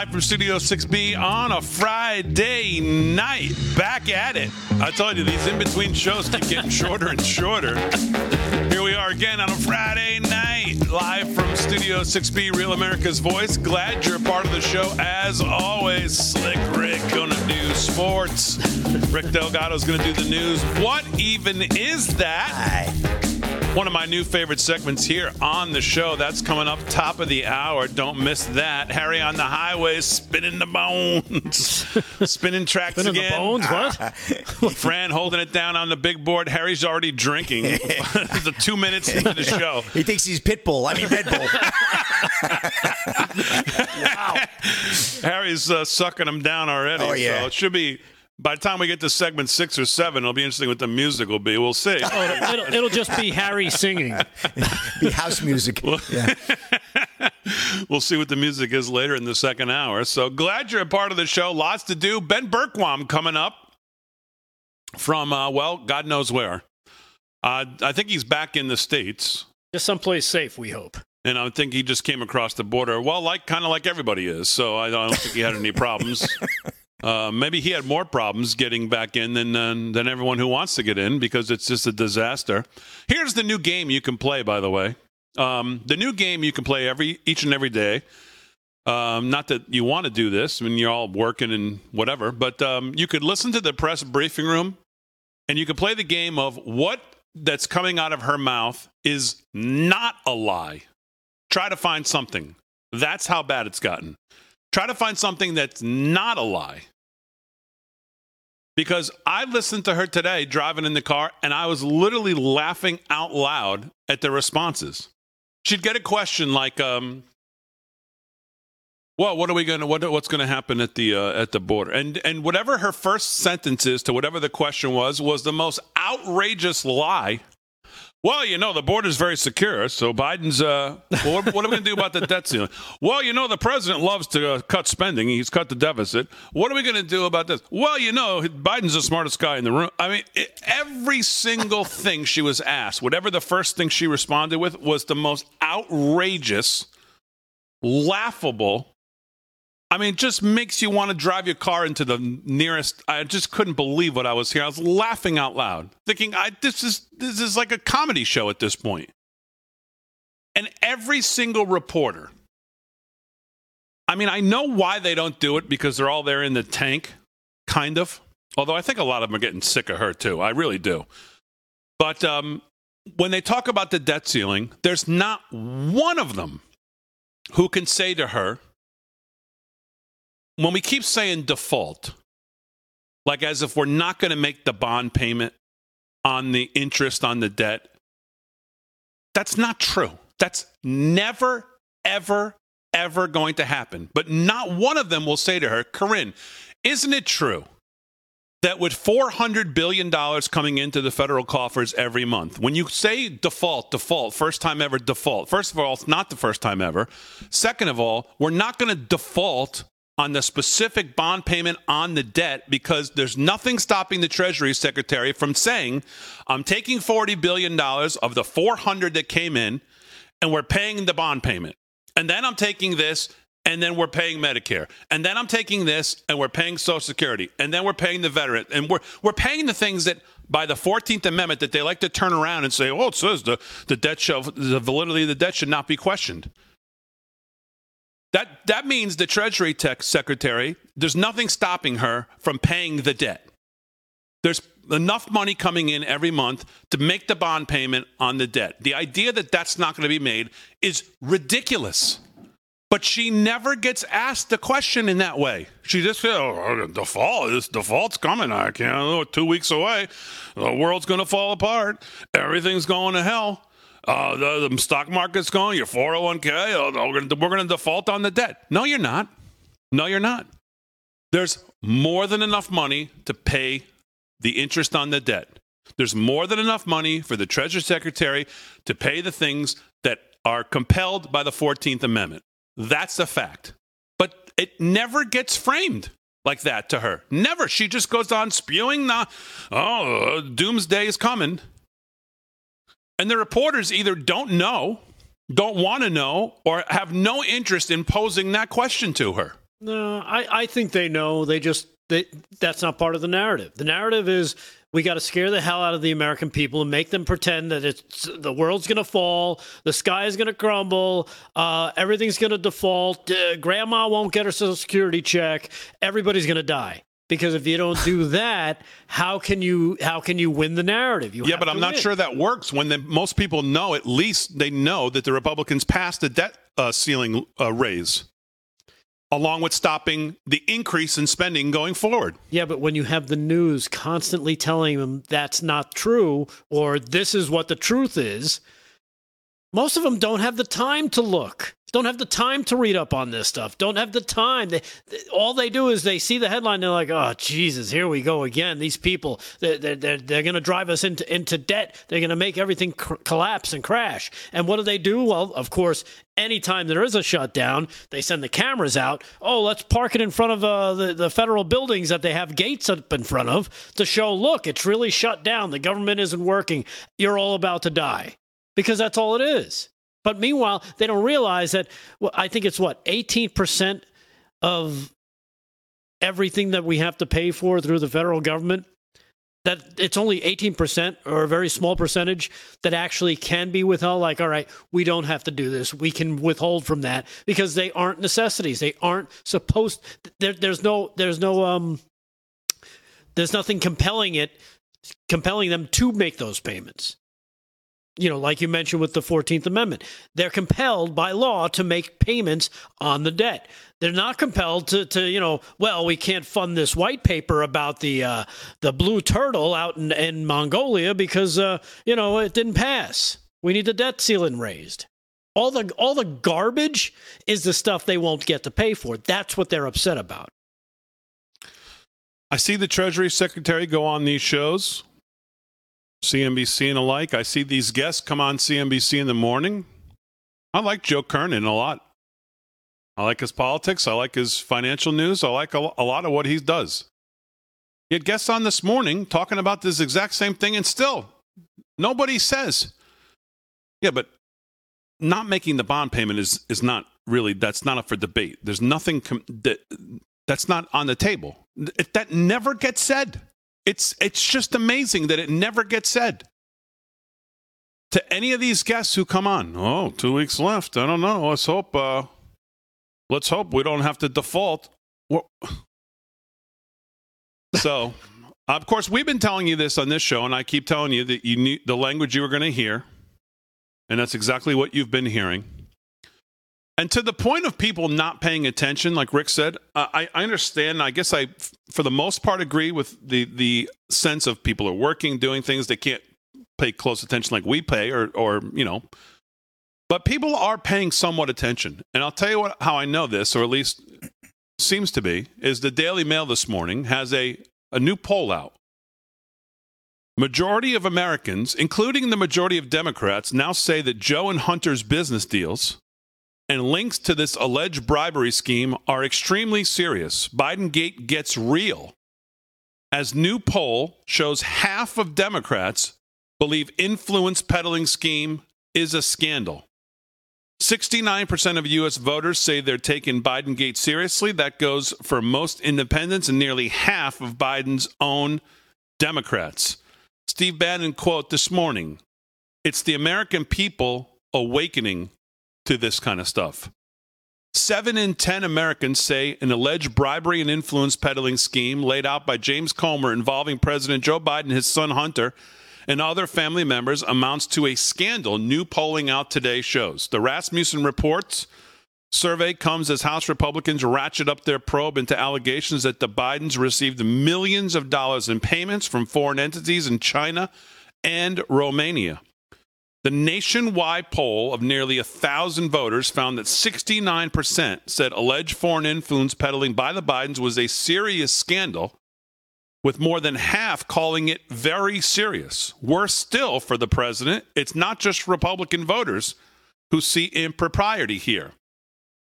Live from Studio 6B on a Friday night. Back at it. I told you, these in between shows keep getting shorter and shorter. Here we are again on a Friday night, live from Studio 6B, Real America's Voice. Glad you're a part of the show. As always, Slick Rick gonna do sports. Rick Delgado's gonna do the news. What even is that? One of my new favorite segments here on the show. That's coming up top of the hour. Don't miss that. Harry on the highway, spinning the bones, spinning tracks Spinning the again. bones, what? Fran holding it down on the big board. Harry's already drinking. the two minutes into the show. He thinks he's Pitbull. I mean Red Bull. wow. Harry's uh, sucking him down already. Oh, yeah. So it should be. By the time we get to segment six or seven, it'll be interesting what the music will be. We'll see. Oh, it'll, it'll, it'll just be Harry singing. Be house music. Yeah. We'll see what the music is later in the second hour. So glad you're a part of the show. Lots to do. Ben Bergquam coming up from, uh, well, God knows where. Uh, I think he's back in the States. Just someplace safe, we hope. And I think he just came across the border. Well, like kind of like everybody is. So I don't think he had any problems. Uh, maybe he had more problems getting back in than, than than everyone who wants to get in because it's just a disaster. Here's the new game you can play, by the way. Um, the new game you can play every each and every day. Um, not that you want to do this when you're all working and whatever, but um, you could listen to the press briefing room, and you could play the game of what that's coming out of her mouth is not a lie. Try to find something. That's how bad it's gotten. Try to find something that's not a lie. Because I listened to her today driving in the car and I was literally laughing out loud at the responses. She'd get a question like, um, well, what are we going to what, what's going to happen at the uh, at the border? And and whatever her first sentence is to whatever the question was was the most outrageous lie well, you know, the border's very secure, so Biden's. Uh, well, what, what are we going to do about the debt ceiling? Well, you know, the president loves to uh, cut spending. He's cut the deficit. What are we going to do about this? Well, you know, Biden's the smartest guy in the room. I mean, it, every single thing she was asked, whatever the first thing she responded with, was the most outrageous, laughable. I mean, it just makes you want to drive your car into the nearest. I just couldn't believe what I was hearing. I was laughing out loud, thinking, "I this is this is like a comedy show at this point." And every single reporter. I mean, I know why they don't do it because they're all there in the tank, kind of. Although I think a lot of them are getting sick of her too. I really do. But um, when they talk about the debt ceiling, there's not one of them who can say to her, when we keep saying default, like as if we're not going to make the bond payment on the interest on the debt, that's not true. That's never, ever, ever going to happen. But not one of them will say to her, Karine, isn't it true that with $400 billion coming into the federal coffers every month, when you say default, default, first time ever default, first of all, it's not the first time ever. Second of all, we're not going to default on the specific bond payment on the debt because there's nothing stopping the Treasury Secretary from saying, I'm taking $40 billion of the 400 that came in and we're paying the bond payment. And then I'm taking this and then we're paying Medicare. And then I'm taking this and we're paying Social Security. And then we're paying the veteran. And we're we're paying the things that by the 14th Amendment that they like to turn around and say, oh, it says the, the debt shall the validity of the debt should not be questioned. That that means the Treasury Tech Secretary, there's nothing stopping her from paying the debt. There's enough money coming in every month to make the bond payment on the debt. The idea that that's not going to be made is ridiculous. But she never gets asked the question in that way. She just says, oh, oh default, this default's coming. I can't, know, two weeks away. The world's going to fall apart. Everything's going to hell. Uh, the, the, stock market's going, your 401k, uh, we're going to default on the debt. No, you're not. No, you're not. There's more than enough money to pay the interest on the debt. There's more than enough money for the Treasury Secretary to pay the things that are compelled by the 14th Amendment. That's a fact. But it never gets framed like that to her. Never. She just goes on spewing the, oh, doomsday is coming. And the reporters either don't know, don't want to know, or have no interest in posing that question to her. No, I, I think they know. They just they, that's not part of the narrative. The narrative is we got to scare the hell out of the American people and make them pretend that it's the world's going to fall, the sky is going to crumble, uh, everything's going to default, uh, grandma won't get her social security check, everybody's going to die. Because if you don't do that, how can you how can you win the narrative? You yeah, but I'm not win. sure that works when the, most people know. At least they know that the Republicans passed the debt uh, ceiling uh, raise along with stopping the increase in spending going forward. Yeah, but when you have the news constantly telling them that's not true or this is what the truth is, most of them don't have the time to look. Don't have the time to read up on this stuff. Don't have the time. They, they, all they do is they see the headline. They're like, "Oh, Jesus, here we go again. These people, they're, they're, they're, they're going to drive us into, into debt. They're going to make everything cr- collapse and crash." And what do they do? Well, of course, anytime there is a shutdown, they send the cameras out. Oh, let's park it in front of uh, the, the federal buildings that they have gates up in front of to show, look, it's really shut down. The government isn't working. You're all about to die because that's all it is. But meanwhile, they don't realize that well, I think it's what, 18% of everything that we have to pay for through the federal government that it's only 18% or a very small percentage that actually can be withheld like all right we don't have to do this. We can withhold from that because they aren't necessities. They aren't supposed there, there's no there's no um there's nothing compelling it compelling them to make those payments you know, like you mentioned with the 14th Amendment, they're compelled by law to make payments on the debt. They're not compelled to, to you know, well, we can't fund this white paper about the uh, the blue turtle out in, in Mongolia because uh, you know it didn't pass. We need the debt ceiling raised. All the all the garbage is the stuff they won't get to pay for. That's what they're upset about. I see the Treasury Secretary go on these shows CNBC and alike. I see these guests come on CNBC in the morning. I like Joe Kernan a lot. I like his politics. I like his financial news. I like a, lot of what he does. He had guests on this morning talking about this exact same thing, and still nobody says, yeah, but not making the bond payment is, is not really, that's not up for debate. There's nothing com- that, that's not on the table. That never gets said. It's it's just amazing that it never gets said to any of these guests who come on. Oh, two weeks left. I don't know. Let's hope. Uh, let's hope we don't have to default. So, of course, we've been telling you this on this show, and I keep telling you that you need the language you were going to hear, and that's exactly what you've been hearing. And to the point of people not paying attention, like Rick said, I, I understand. I guess I, for the most part, agree with the the sense of people are working, doing things they can't pay close attention like we pay, or or you know. But people are paying somewhat attention, and I'll tell you what how I know this, or at least seems to be, is the Daily Mail this morning has a a new poll out. Majority of Americans, including the majority of Democrats, now say that Joe and Hunter's business deals and links to this alleged bribery scheme are extremely serious. Biden Gate gets real. As new poll shows half of Democrats believe influence peddling scheme is a scandal. 69% of U.S. voters say they're taking Biden Gate seriously. That goes for most independents and nearly half of Biden's own Democrats. Steve Bannon quote this morning It's the American people awakening to this kind of stuff. Seven in 10 Americans say an alleged bribery and influence peddling scheme laid out by James Comer involving President Joe Biden, his son Hunter, and other family members amounts to a scandal, new polling out today shows. The Rasmussen reports survey comes as House Republicans ratchet up their probe into allegations that the Bidens received millions of dollars in payments from foreign entities in China and Romania. The nationwide poll of nearly a thousand voters found that 69% said alleged foreign influence peddling by the Bidens was a serious scandal, with more than half calling it very serious. Worse still for the president, it's not just Republican voters who see impropriety here.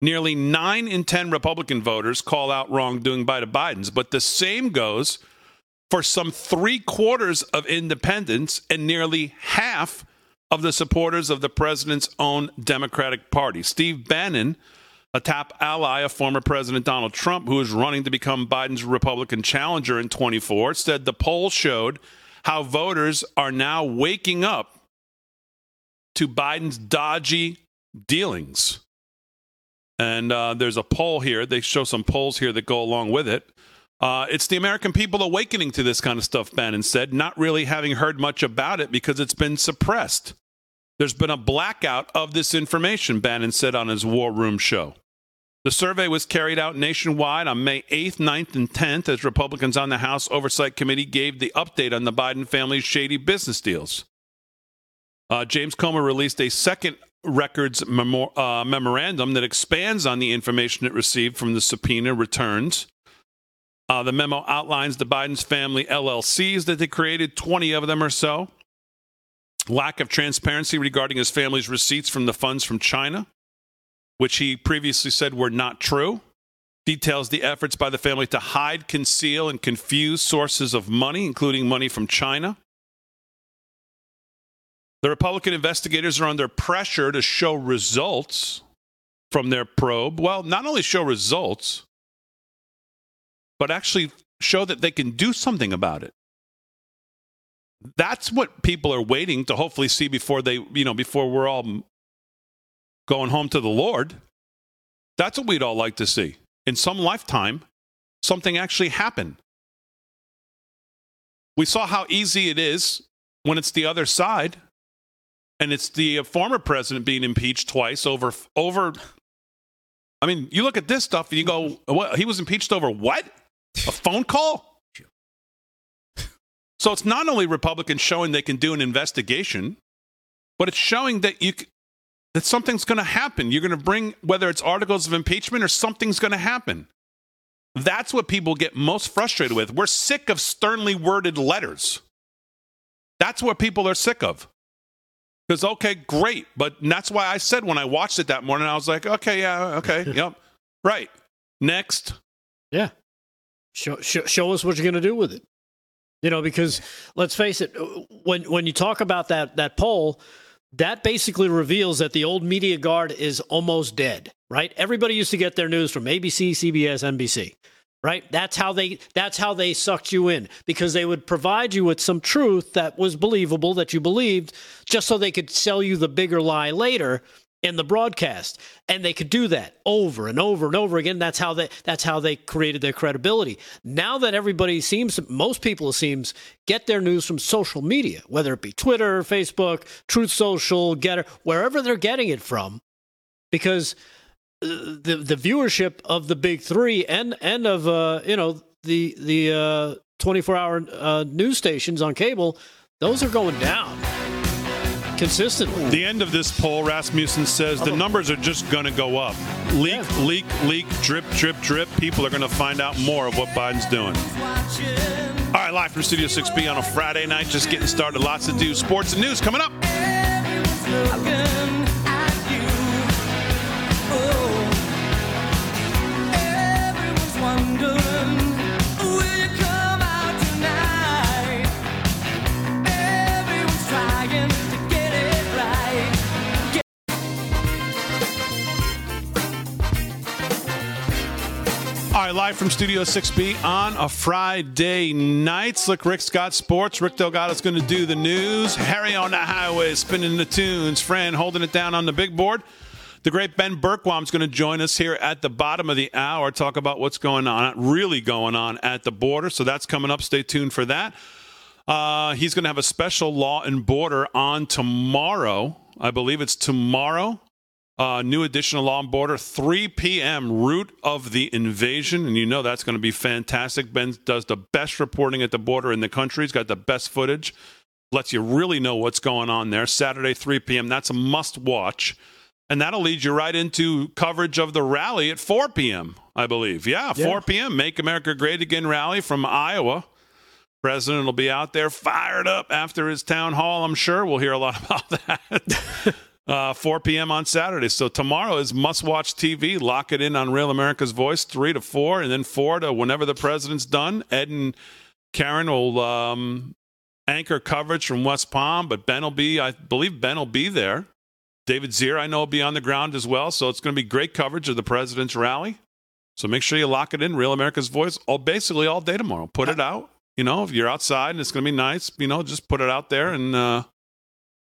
Nearly 9 in 10 Republican voters call out wrongdoing by the Bidens, but the same goes for some three quarters of independents and nearly half of the supporters of the president's own Democratic Party. Steve Bannon, a top ally of former President Donald Trump, who is running to become Biden's Republican challenger in 24, said the poll showed how voters are now waking up to Biden's dodgy dealings. And uh, there's a poll here. They show some polls here that go along with it. Uh, it's the American people awakening to this kind of stuff, Bannon said, not really having heard much about it because it's been suppressed. There's been a blackout of this information, Bannon said on his War Room show. The survey was carried out nationwide on May 8th, 9th, and 10th as Republicans on the House Oversight Committee gave the update on the Biden family's shady business deals. Uh, James Comer released a second records uh, memorandum that expands on the information it received from the subpoena returns. Uh, the memo outlines the Biden's family LLCs that they created, 20 of them or so. Lack of transparency regarding his family's receipts from the funds from China, which he previously said were not true. Details the efforts by the family to hide, conceal, and confuse sources of money, including money from China. The Republican investigators are under pressure to show results from their probe. Well, not only show results, but actually show that they can do something about it. That's what people are waiting to hopefully see before they, you know, before we're all going home to the Lord. That's what we'd all like to see. In some lifetime, something actually happen. We saw how easy it is when it's the other side and it's the former president being impeached twice over over I mean, you look at this stuff and you go, what, he was impeached over what? A phone call? So it's not only Republicans showing they can do an investigation, but it's showing that you that something's going to happen. You're going to bring whether it's articles of impeachment or something's going to happen. That's what people get most frustrated with. We're sick of sternly worded letters. That's what people are sick of. Because okay, great, but that's why I said when I watched it that morning, I was like, okay, yeah, okay, yep, right. Next, Yeah. Show, show, show us what you're going to do with it. You know, because let's face it, when when you talk about that that poll, that basically reveals that the old media guard is almost dead, right? Everybody used to get their news from ABC, CBS, NBC, right? That's how they that's how they sucked you in because they would provide you with some truth that was believable that you believed just so they could sell you the bigger lie later in the broadcast. And they could do that over and over and over again. That's how they that's how they created their credibility. Now that everybody seems most people it seems get their news from social media whether it be twitter facebook truth social Gettr wherever they're getting it from because uh, the the viewership of the big 3 and and of uh you know the the uh 24 hour uh, news stations on cable those are going down consistently the end of this poll, Rasmussen says the oh. numbers are just going to go up. Leak, Yeah. leak, leak, drip, drip, drip. People are going to find out more of what Biden's doing. All right, live from Studio 6B on a Friday night, just getting started. Lots to do. Sports and news coming up. Live from Studio 6B on a Friday night. Slick Rick Scott Sports. Rick Delgado's going to do the news. Harry on the highway spinning the tunes. Fran holding it down on the big board. The great Ben Bergquam's going to join us here at the bottom of the hour, talk about what's going on, really going on at the border. So that's coming up. Stay tuned for that. Uh, he's going to have a special law and border on tomorrow. I believe it's tomorrow. Uh, new edition of Law and Border, 3 p.m. Route of the Invasion, and you know that's going to be fantastic. Ben does the best reporting at the border in the country. He's got the best footage, lets you really know what's going on there. Saturday, 3 p.m. That's a must watch, and that'll lead you right into coverage of the rally at 4 p.m. I believe. Yeah, 4 Yeah. p.m. Make America Great Again rally from Iowa. President will be out there fired up after his town hall. I'm sure we'll hear a lot about that. Uh, 4 p.m. on Saturday. So tomorrow is must watch TV. Lock it in on Real America's Voice, 3 to 4, and then 4 to whenever the president's done. Ed and Karen will um, anchor coverage from West Palm, but Ben will be, I believe Ben will be there. David Zier, I know, will be on the ground as well. So it's going to be great coverage of the president's rally. So make sure you lock it in, Real America's Voice, all basically all day tomorrow. Put it out. You know, if you're outside and it's going to be nice, you know, just put it out there and uh,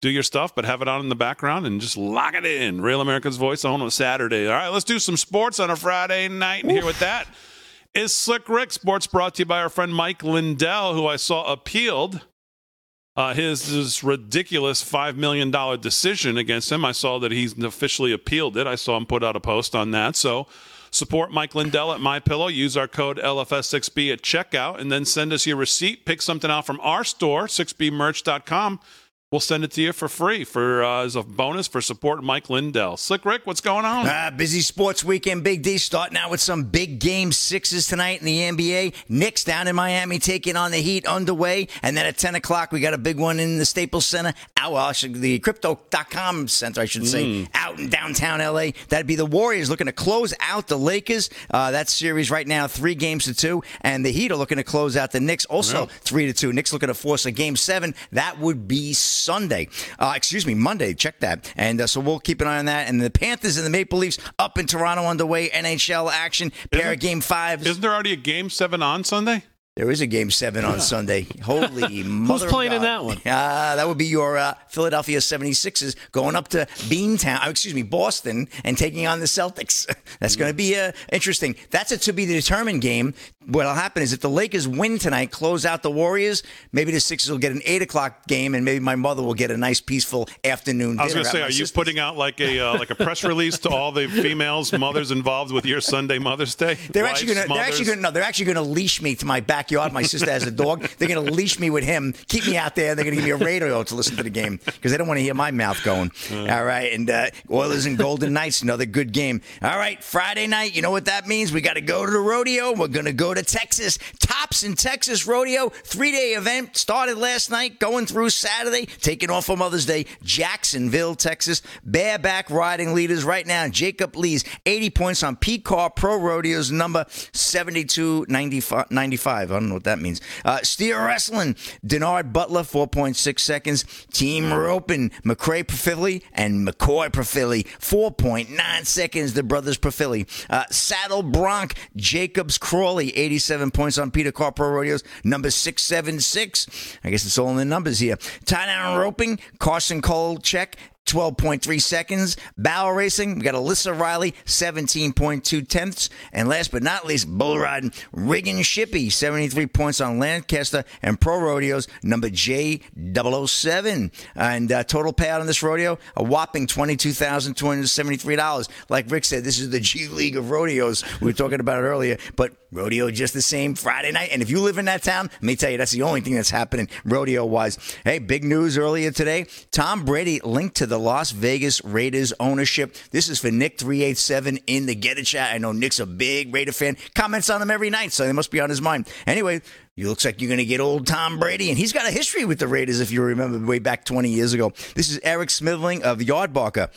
do your stuff, but have it on in the background and just lock it in. Real America's Voice on a Saturday. All right, let's do some sports on a Friday night. And here with that is Slick Rick. Sports brought to you by our friend Mike Lindell, who I saw appealed uh, his, his ridiculous $5 million decision against him. I saw that he's officially appealed it. I saw him put out a post on that. So support Mike Lindell at My Pillow. Use our code LFS6B at checkout and then send us your receipt. Pick something out from our store, 6bmerch.com. We'll send it to you for free for uh, as a bonus for support Mike Lindell. Slick Rick, what's going on? Uh, busy sports weekend, Big D starting out with some big game sixes tonight in the NBA. Knicks down in Miami taking on the Heat underway. And then at 10 o'clock, we got a big one in the Staples Center, out, well, the Crypto.com Center, I should say, out in downtown LA. That'd be the Warriors looking to close out the Lakers. Uh, that series right now, three games to two. And the Heat are looking to close out the Knicks, also three to two. Knicks looking to force a game seven. That would be Sunday. Uh, excuse me, Monday. Check that. And uh, so we'll keep an eye on that. And the Panthers and the Maple Leafs up in Toronto underway. NHL action. Pair of game fives. Isn't there already a game seven on Sunday? There is a game seven on Sunday. Holy mother Who's playing in that one? Uh, that would be your uh, Philadelphia 76ers going up to Beantown, uh, excuse me, Boston, and taking on the Celtics. That's going to be uh, interesting. That's a to be determined game. What'll happen is if the Lakers win tonight, close out the Warriors, maybe the Sixers will get an 8 o'clock game, and maybe my mother will get a nice, peaceful afternoon I was going to say, are you putting out like a uh, like a press release to all the females, mothers involved with your Sunday Mother's Day? They're Wives, actually. They're actually gonna. No, they're actually gonna leash me to my backyard. My sister has a dog. They're gonna leash me with him, keep me out there. They're gonna give me a radio to listen to the game because they don't want to hear my mouth going. All right, and uh, Oilers and Golden Knights, another good game. All right, Friday night. You know what that means? We got to go to the rodeo. We're gonna go to Texas. Tops in Texas Rodeo, three day event started last night, going through Saturday, taking off for Mother's Day. Jacksonville, Texas. Bareback riding leaders right now. Jacob Lee's 80 points on Pete Carr Pro Rodeo's number 7295. I don't know what that means. Uh, steer wrestling. Denard Butler, 4.6 seconds. Team roping. McCray Profili and McCoy Profili, 4.9 seconds. The brothers Profili. Uh, Saddle Bronc. Jacobs Crawley, 87 points on Peter Car Pro Rodeo's number 676. I guess it's all in the numbers here. Tie down roping. Carson Cole check. 12.3 seconds. Barrel racing, we got Alyssa Riley, 17.2 tenths. And last but not least, bull riding, Riggin Shippy, 73 points on Lancaster and Pro Rodeos, number J007. And uh, total payout on this rodeo, a whopping $22,273. Like Rick said, this is the G League of rodeos. We were talking about it earlier, but rodeo just the same Friday night. And if you live in that town, let me tell you, that's the only thing that's happening rodeo wise. Hey, big news earlier today. Tom Brady linked to the Las Vegas Raiders ownership. This is for Nick387 in the Get It chat. I know Nick's a big Raider fan, comments on them every night, so they must be on his mind. Anyway, you looks like you're going to get old Tom Brady, and he's got a history with the Raiders, if you remember way back 20 years ago. This is Eric Smithling of Yardbarker.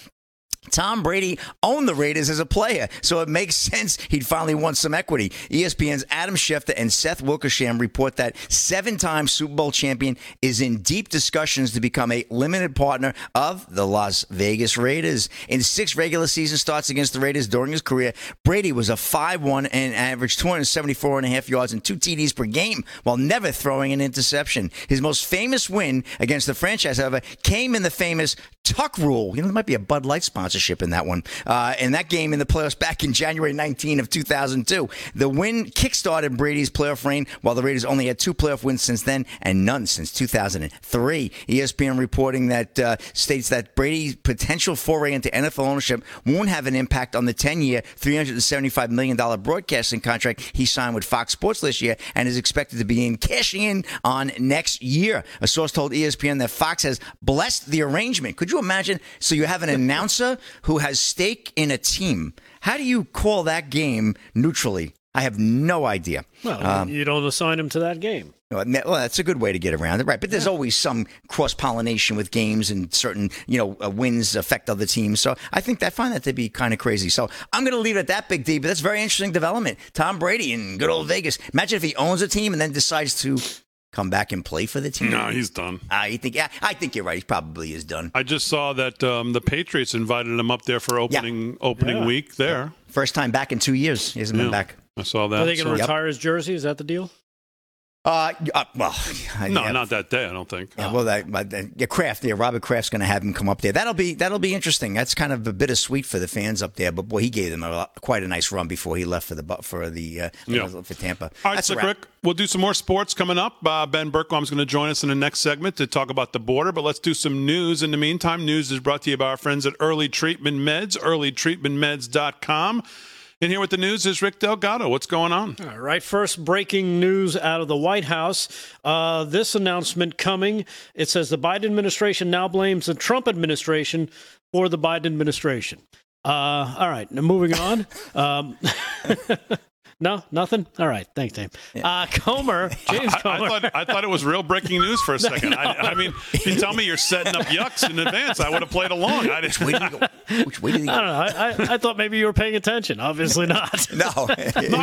Tom Brady owned the Raiders as a player, so it makes sense he'd finally want some equity. ESPN's Adam Schefter and Seth Wickersham report that seven-time Super Bowl champion is in deep discussions to become a limited partner of the Las Vegas Raiders. In six regular season starts against the Raiders during his career, Brady was a 5-1 and averaged 274 and a half yards and two TDs per game while never throwing an interception. His most famous win against the franchise, however, came in the famous Tuck Rule. You know, there might be a Bud Light sponsorship in that one. Uh, in that game in the playoffs back in January 19 of 2002, the win kickstarted Brady's playoff reign, while the Raiders only had two playoff wins since then and none since 2003. ESPN reporting that uh, states that Brady's potential foray into NFL ownership won't have an impact on the 10-year, 375 million dollar broadcasting contract he signed with Fox Sports this year, and is expected to begin cashing in on next year. A source told ESPN that Fox has blessed the arrangement. Could you imagine? So you have an announcer who has stake in a team. How do you call that game neutrally? I have no idea. Well, um, you don't assign him to that game. Well, that's a good way to get around it, right? But there's yeah. always some cross pollination with games, and certain you know uh, wins affect other teams. So I think I find that to be kind of crazy. So I'm going to leave it at that, Big D. But that's very interesting development. Tom Brady in good old Vegas. Imagine if he owns a team and then decides to come back and play for the team? No, he's done. I uh, think. Yeah, I think you're right. He probably is done. I just saw that um, the Patriots invited him up there for opening yeah. opening yeah. week there. First time back in two years. He hasn't yeah. been back. I saw that. Are they going to so, retire yep. his jersey? Is that the deal? Uh, uh, well, no, yeah, not that day. I don't think. Yeah, well, that, yeah, Kraft, yeah, Robert Kraft's going to have him come up there. That'll be that'll be interesting. That's kind of a bittersweet for the fans up there. But boy, he gave them a, quite a nice run before he left for the for the uh, yeah. for Tampa. All right, so Rick, we'll do some more sports coming up. Uh, ben Bergquam's going to join us in the next segment to talk about the border. But let's do some news in the meantime. News is brought to you by our friends at Early Treatment Meds, EarlyTreatmentMeds.com. And here with the news is Rick Delgado. What's going on? All right. First breaking news out of the White House. Uh, this announcement coming. It says the Biden administration now blames the Trump administration for the Biden administration. Uh, all right. Now moving on. um, No, nothing. All right, thanks, Dave. Yeah. Uh, Comer, James Comer. I, I, thought, I thought it was real breaking news for a second. no, no. I, I, mean, you tell me you're setting up yucks in advance. I would have played along. I didn't. Which way did you go? Which way did you go? I don't know. I, I, thought maybe you were paying attention. Obviously not. no, no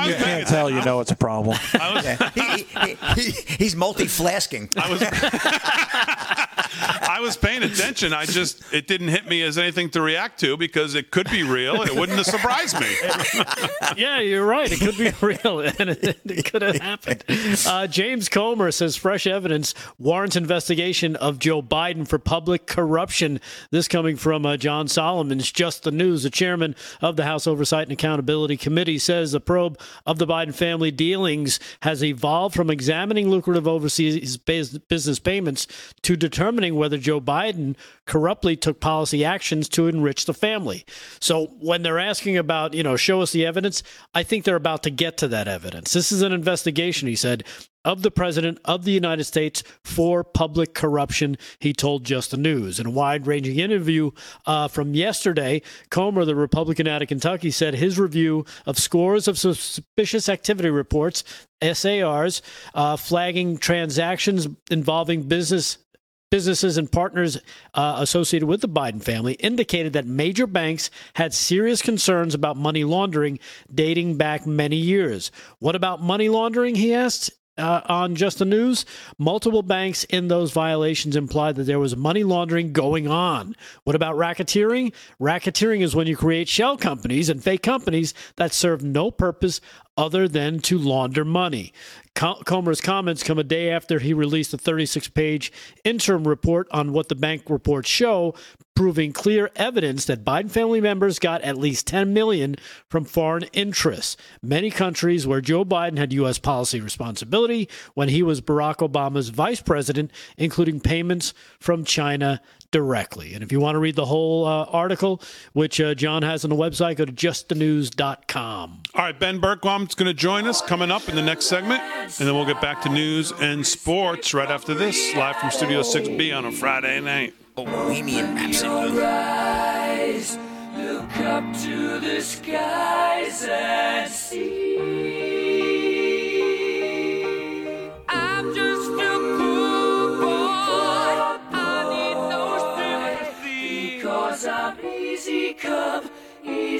you can't tell. You know it's a problem. Was, yeah. he, he, he, he's multi-flasking. I was. I was paying attention. I just it didn't hit me as anything to react to because it could be real. It wouldn't have surprised me. yeah, you're right. It could be real, and it, it could have happened. Uh, James Comer says fresh evidence warrants investigation of Joe Biden for public corruption. This coming from uh, John Solomon's Just the News. The chairman of the House Oversight and Accountability Committee says the probe of the Biden family dealings has evolved from examining lucrative overseas business payments to determining whether Joe Biden corruptly took policy actions to enrich the family. So when they're asking about, you know, show us the evidence, I think they're about to get to that evidence. This is an investigation, he said, of the president of the United States for public corruption, he told Just the News. In a wide ranging interview uh, from yesterday, Comer, the Republican out of Kentucky, said his review of scores of suspicious activity reports, SARs, uh, flagging transactions involving business businesses and partners uh, associated with the Biden family indicated that major banks had serious concerns about money laundering dating back many years. What about money laundering? He asked. Uh, on just the news, multiple banks in those violations implied that there was money laundering going on. What about racketeering? Racketeering is when you create shell companies and fake companies that serve no purpose other than to launder money. Comer's comments come a day after he released a 36 page interim report on what the bank reports show, proving clear evidence that Biden family members got at least 10 million from foreign interests. Many countries where Joe Biden had U.S. policy responsibility when he was Barack Obama's vice president, including payments from China directly. And if you want to read the whole uh, article, which uh, John has on the website, go to justthenews.com. All right, Ben Bergquam's going to join us coming up in the next segment, and then we'll get back to news and sports right after this, live from Studio 6B on a Friday night. Bohemian Rhapsody. Look up to the skies and see.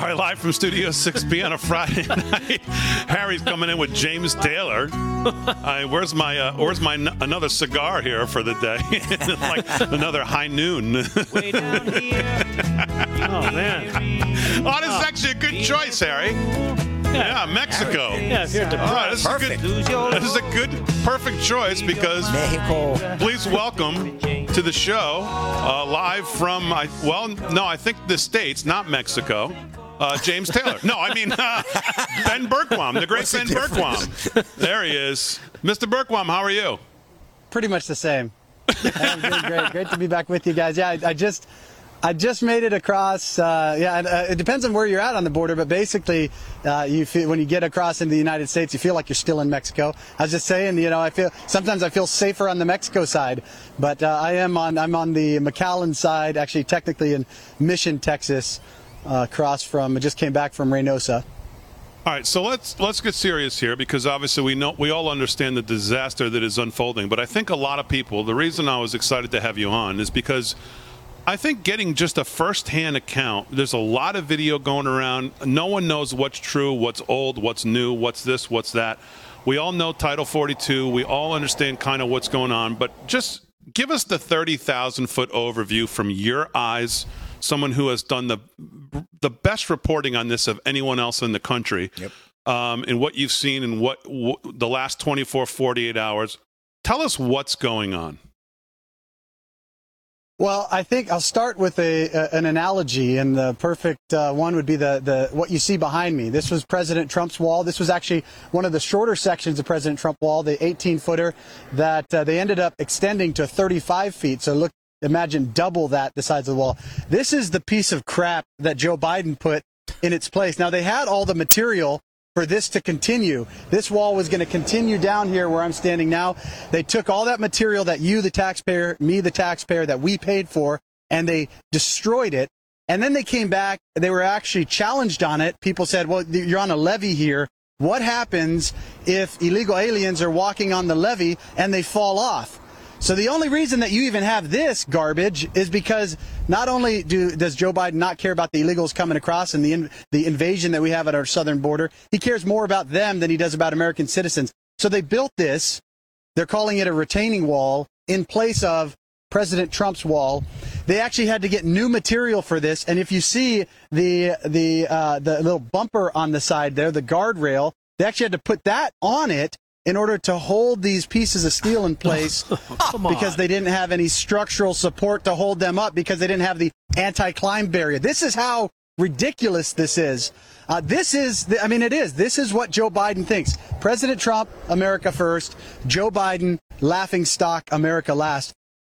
All right, live from Studio 6B on a Friday night. Harry's coming in with James Taylor. Uh, where's my uh, Where's my n- another cigar here for the day? like another high noon. Way down here. Oh man. oh, this is actually a good choice, Harry. Yeah, Mexico. Yeah, if you're All right, this is, a Perfect. good, this is a good, perfect choice because Mexico. please welcome to the show uh, live from I, well, no, I think the states, not Mexico. Uh, James Taylor. No, I mean uh, Ben Bergquam, the great What's the Ben Bergquam. There he is, Mr. Bergquam. How are you? Pretty much the same. I'm doing great. Great to be back with you guys. Yeah, I, I just, I just made it across. Uh, yeah, and, uh, it depends on where you're at on the border, but basically, uh, you feel when you get across into the United States, you feel like you're still in Mexico. I was just saying, you know, I feel sometimes I feel safer on the Mexico side, but uh, I am on. I'm on the McAllen side, actually, technically in Mission, Texas, uh, across from. I just came back from Reynosa. All right, so let's let's get serious here because obviously we know we all understand the disaster that is unfolding. But I think a lot of people, the reason I was excited to have you on is because I think getting just a first-hand account. There's a lot of video going around. No one knows what's true, what's old, what's new, what's this, what's that. We all know Title 42. We all understand kind of what's going on. But just give us the 30,000 foot overview from your eyes. Someone who has done the the best reporting on this of anyone else in the country Yep. um, and what you've seen in what w- the last 24 48 hours tell us what's going on Well, I think I'll start with a, a an analogy, and the perfect uh, one would be the, the what you see behind me. This was President Trump's wall. This was actually one of the shorter sections of President Trump wall, the 18 footer that uh, they ended up extending to 35 feet. So look, imagine double that the size of the wall. This is the piece of crap that Joe Biden put in its place. Now they had all the material for this to continue. This wall was going to continue down here where I'm standing now. They took all that material that you, the taxpayer, me, the taxpayer, that we paid for, and they destroyed it. And then they came back. They were actually challenged on it. People said, well, you're on a levee here. What happens if illegal aliens are walking on the levee and they fall off? So the only reason that you even have this garbage is because not only do does Joe Biden not care about the illegals coming across and the in, the invasion that we have at our southern border, he cares more about them than he does about American citizens. So they built this. They're calling it a retaining wall in place of President Trump's wall. They actually had to get new material for this, and if you see the the uh, the little bumper on the side there, the guardrail, they actually had to put that on it in order to hold these pieces of steel in place because they didn't have any structural support to hold them up because they didn't have the anti-climb barrier. This is how ridiculous this is. Uh, this is, I mean, it is. This is what Joe Biden thinks. President Trump, America first. Joe Biden, laughing stock, America last.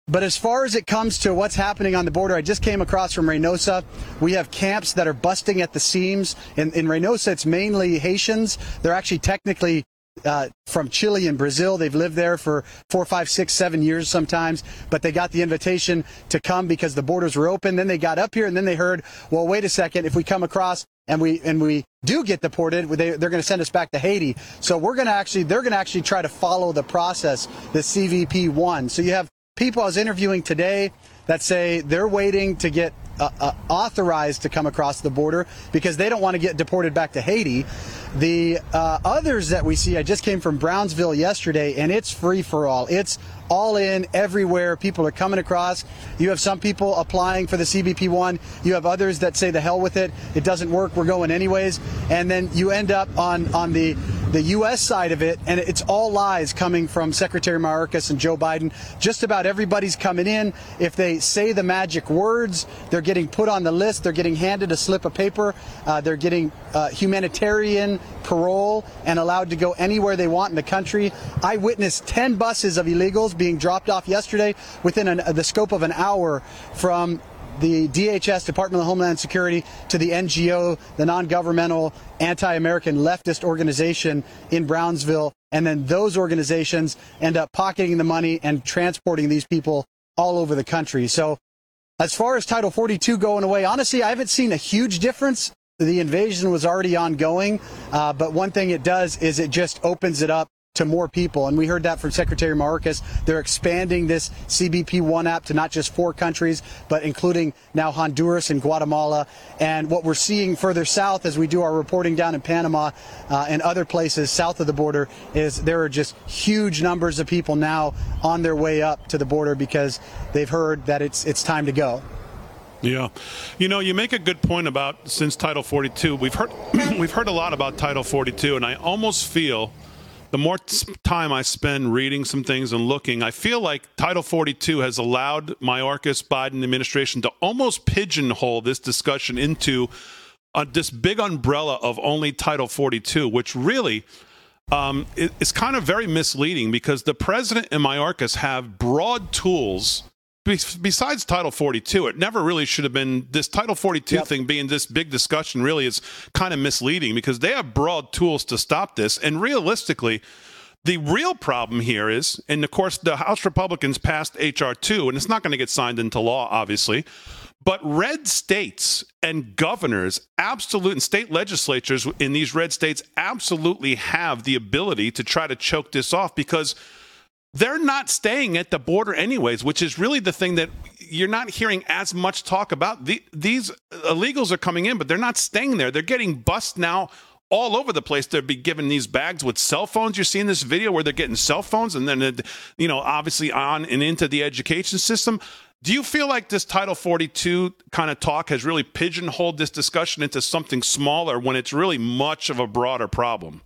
But as far as it comes to what's happening on the border, I just came across from Reynosa. We have camps that are busting at the seams. In, in Reynosa, it's mainly Haitians. They're actually technically uh, from Chile and Brazil. They've lived there for four, five, six, seven years sometimes, but they got the invitation to come because the borders were open. Then they got up here and then they heard, well, wait a second, if we come across and we and we do get deported, they, they're going to send us back to Haiti. So we're going to actually, they're going to actually try to follow the process, the CBP one. So you have people I was interviewing today that say they're waiting to get uh, uh, authorized to come across the border because they don't want to get deported back to Haiti. The uh, others that we see, I just came from Brownsville yesterday, and it's free for all. It's all in everywhere. People are coming across. You have some people applying for the CBP one. You have others that say the hell with it. It doesn't work. We're going anyways. And then you end up on on the the U.S. side of it, and it's all lies coming from Secretary Mayorkas and Joe Biden. Just about everybody's coming in. If they say the magic words, they're getting put on the list. They're getting handed a slip of paper. Uh, they're getting uh, humanitarian parole and allowed to go anywhere they want in the country. I witnessed 10 buses of illegals being dropped off yesterday within an, the scope of an hour from the DHS, Department of Homeland Security, to the NGO, the non governmental anti American leftist organization in Brownsville. And then those organizations end up pocketing the money and transporting these people all over the country. So as far as Title 42 going away, honestly, I haven't seen a huge difference. The invasion was already ongoing, uh, but one thing it does is it just opens it up to more people. And we heard that from Secretary Mayorkas. They're expanding this CBP One app to not just four countries, but including now Honduras and Guatemala. And what we're seeing further south as we do our reporting down in Panama uh, and other places south of the border is there are just huge numbers of people now on their way up to the border because they've heard that it's it's time to go. Yeah, you know, you make a good point about since Title 42. We've heard we've heard a lot about Title 42, and I almost feel the more time I spend reading some things and looking, I feel like Title 42 has allowed Mayorkas Biden administration to almost pigeonhole this discussion into uh, this big umbrella of only Title 42, which really um, is, kind of very misleading because the president and Mayorkas have broad tools besides Title 42, it never really should have been this Title 42 Yep. thing being this big discussion really is kind of misleading because they have broad tools to stop this. And realistically, the real problem here is, and of course, the House Republicans passed H.R. 2, and it's not going to get signed into law, obviously. But red states and governors, absolute and state legislatures in these red states absolutely have the ability to try to choke this off because they're not staying at the border anyways, which is really the thing that you're not hearing as much talk about. The, these illegals are coming in, but they're not staying there. They're getting bussed now all over the place. They'll be given these bags with cell phones. You're seeing this video where they're getting cell phones and then, you know, obviously on and into the education system. Do you feel like this Title 42 kind of talk has really pigeonholed this discussion into something smaller when it's really much of a broader problem?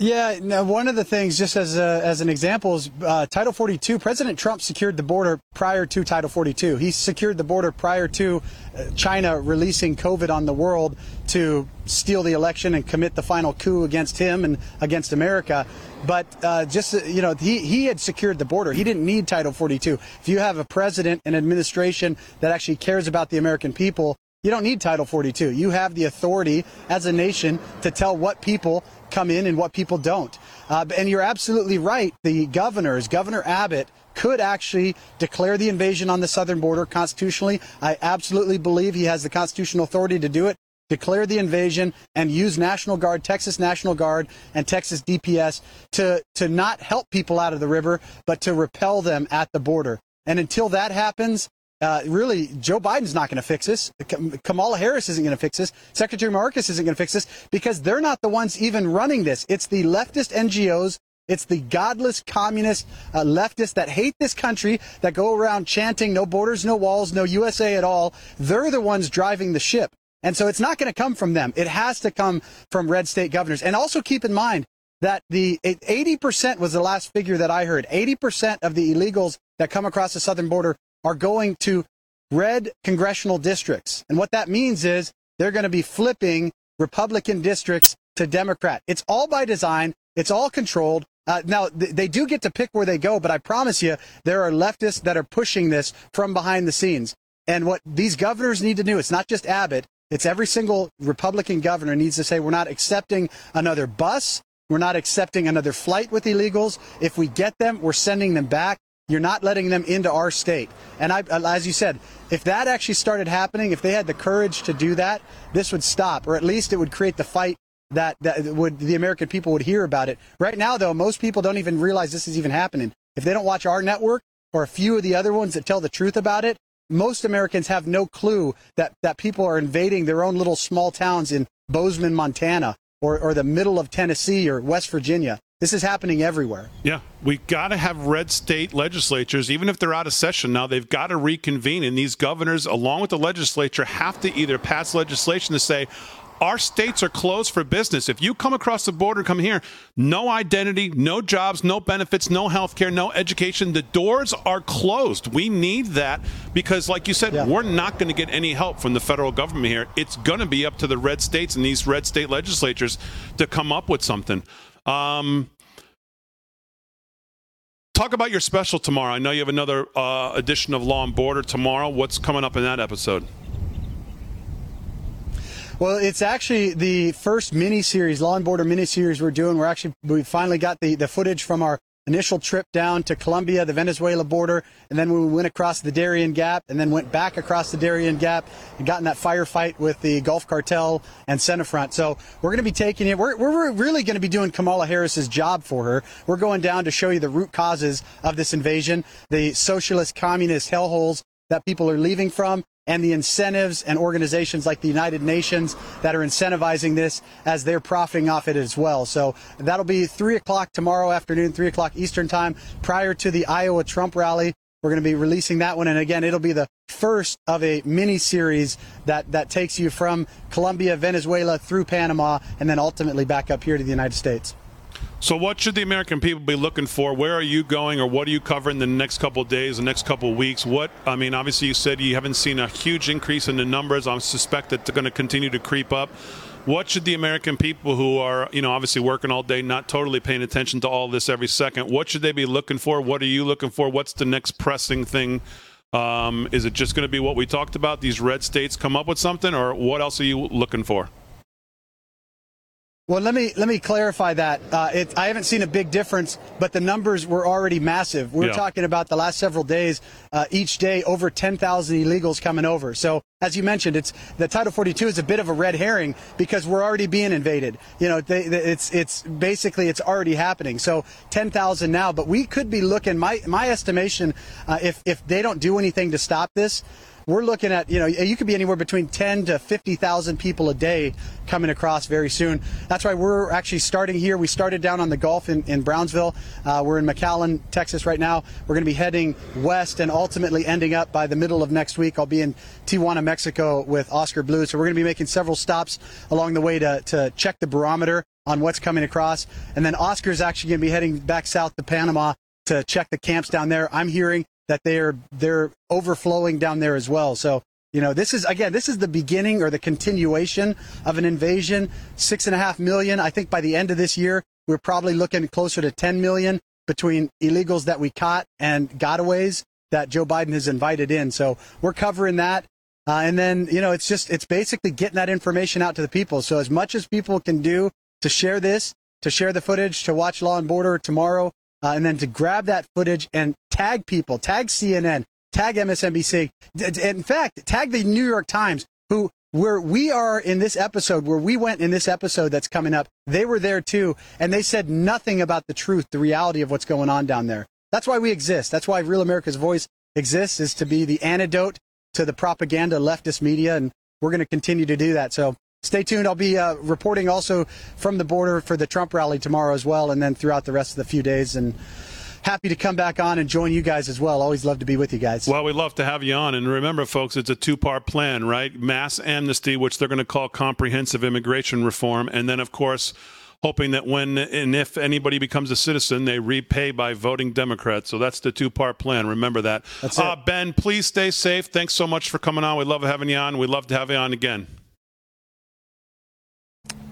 Yeah, no, one of the things, just as a, as an example, is uh, Title 42. President Trump secured the border prior to Title 42. He secured the border prior to uh, China releasing COVID on the world to steal the election and commit the final coup against him and against America. But uh, just uh, you know, he he had secured the border. He didn't need Title 42. If you have a president and administration that actually cares about the American people, you don't need Title 42. You have the authority as a nation to tell what people come in and what people don't. Uh, and you're absolutely right. The governors, Governor Abbott, could actually declare the invasion on the southern border constitutionally. I absolutely believe he has the constitutional authority to do it. Declare the invasion and use National Guard, Texas National Guard, and Texas DPS to, to not help people out of the river, but to repel them at the border. And until that happens, uh, really, Joe Biden's not going to fix this. Kamala Harris isn't going to fix this. Secretary Mayorkas isn't going to fix this because they're not the ones even running this. It's the leftist NGOs. It's the godless communist uh, leftists that hate this country that go around chanting no borders, no walls, no USA at all. They're the ones driving the ship. And so it's not going to come from them. It has to come from red state governors. And also keep in mind that the 80% was the last figure that I heard. 80% of the illegals that come across the southern border are going to red congressional districts. And what that means is they're going to be flipping Republican districts to Democrat. It's all by design. It's all controlled. Uh, now, th- they do get to pick where they go, but I promise you, there are leftists that are pushing this from behind the scenes. And what these governors need to do, it's not just Abbott, it's every single Republican governor needs to say, we're not accepting another bus. We're not accepting another flight with illegals. If we get them, we're sending them back. You're not letting them into our state. And I, uh, as you said, if that actually started happening, if they had the courage to do that, this would stop, or at least it would create the fight that, that would the American people would hear about it. Right now, though, most people don't even realize this is even happening. If they don't watch our network or a few of the other ones that tell the truth about it, most Americans have no clue that, that people are invading their own little small towns in Bozeman, Montana, or, or the middle of Tennessee or West Virginia. This is happening everywhere. Yeah, we've got to have red state legislatures, even if they're out of session now. They've got to reconvene, and these governors, along with the legislature, have to either pass legislation to say. Our states are closed for business. If you come across the border, come here, no identity, no jobs, no benefits, no health care, no education. The doors are closed. We need that because, like you said, Yeah. we're not going to get any help from the federal government here. It's going to be up to the red states and these red state legislatures to come up with something. Um, talk about your special tomorrow. I know you have another uh, edition of Law and Border tomorrow. What's coming up in that episode? Well, it's actually the first mini series, Law and Border mini series we're doing. We're actually we finally got the, the footage from our initial trip down to Colombia, the Venezuela border, and then we went across the Darien Gap, and then went back across the Darien Gap and got in that firefight with the Gulf Cartel and Centrefront. So we're going to be taking it. We're, we're really going to be doing Kamala Harris's job for her. We're going down to show you the root causes of this invasion, the socialist communist hellholes that people are leaving from, and the incentives and organizations like the United Nations that are incentivizing this as they're profiting off it as well. So that'll be 3 o'clock tomorrow afternoon, 3 o'clock Eastern Time, prior to the Iowa Trump rally. We're going to be releasing that one. And again, it'll be the first of a mini series that, that takes you from Colombia, Venezuela, through Panama, and then ultimately back up here to the United States. So, what should the American people be looking for? Where are you going, or what are you covering the next couple days, the next couple weeks? What I mean, obviously, you said you haven't seen a huge increase in the numbers. I suspect that they're going to continue to creep up. What should the American people who are, you know, obviously working all day, not totally paying attention to all this every second, what should they be looking for? What are you looking for? What's the next pressing thing? Um, is it just going to be what we talked about? These red states come up with something, or what else are you looking for? Well, let me let me clarify that. Uh, it, I haven't seen a big difference, but the numbers were already massive. We're Yeah. talking about the last several days. Uh, each day, over 10,000 illegals coming over. So, as you mentioned, it's the Title 42 is a bit of a red herring because we're already being invaded. You know, they, they, it's it's basically it's already happening. So, 10,000 now, but we could be looking. My my estimation, uh, if if they don't do anything to stop this, we're looking at you know you could be anywhere between 10 to 50,000 people a day coming across very soon. That's why we're actually starting here. We started down on the Gulf in, in Brownsville. Uh, we're in McAllen, Texas right now. We're going to be heading west and ultimately ending up by the middle of next week. I'll be in Tijuana, Mexico with Oscar Blue. So we're going to be making several stops along the way to, to check the barometer on what's coming across. And then Oscar's actually going to be heading back south to Panama to check the camps down there. I'm hearing that they're they're overflowing down there as well. So you know, this is again, this is the beginning or the continuation of an invasion. Six and a half million. I think by the end of this year, we're probably looking closer to 10 million between illegals that we caught and gotaways that Joe Biden has invited in. So we're covering that. Uh, and then, you know, it's just, it's basically getting that information out to the people. So as much as people can do to share this, to share the footage, to watch Law and Border tomorrow, uh, and then to grab that footage and tag people, tag CNN, tag MSNBC, in fact, tag the New York Times, who where we are in this episode, where we went in this episode that's coming up, they were there too, and they said nothing about the truth, the reality of what's going on down there. That's why we exist. That's why Real America's Voice exists, is to be the antidote to the propaganda leftist media, and we're going to continue to do that. So stay tuned. I'll be uh, reporting also from the border for the Trump rally tomorrow as well, and then throughout the rest of the few days. And happy to come back on and join you guys as well. Always love to be with you guys. Well, we'd love to have you on. And remember, folks, it's a two part plan, right? Mass amnesty, which they're going to call comprehensive immigration reform. And then, of course, hoping that when and if anybody becomes a citizen, they repay by voting Democrat. So that's the two part plan. Remember that. That's it. Uh, ben, please stay safe. Thanks so much for coming on. We love having you on. We'd love to have you on again.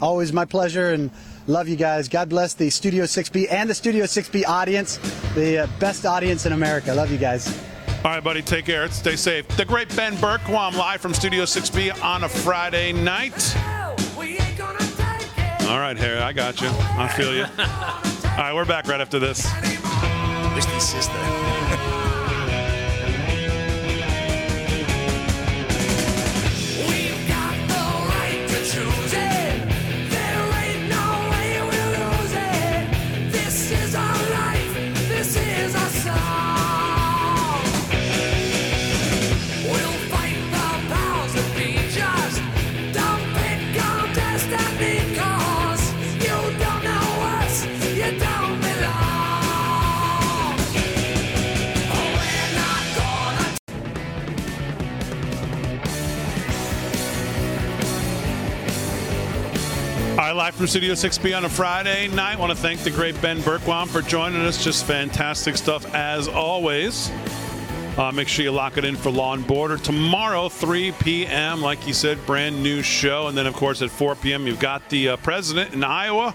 Always my pleasure and love you guys. God bless the Studio 6B and the Studio 6B audience, the uh, best audience in America. Love you guys. All right, buddy, take care. Stay safe. The great Ben Bergquam live from Studio 6B on a Friday night. All right, Harry, I got you. I feel you. All right, we're back right after this. Twisted sister. We've All right, live from Studio 6B on a Friday night. want to thank the great Ben Bergquam for joining us. Just fantastic stuff as always. Uh, make sure you lock it in for Law and Border tomorrow, 3 p.m. Like you said, brand new show, and then of course at 4 p.m. you've got the uh, president in Iowa.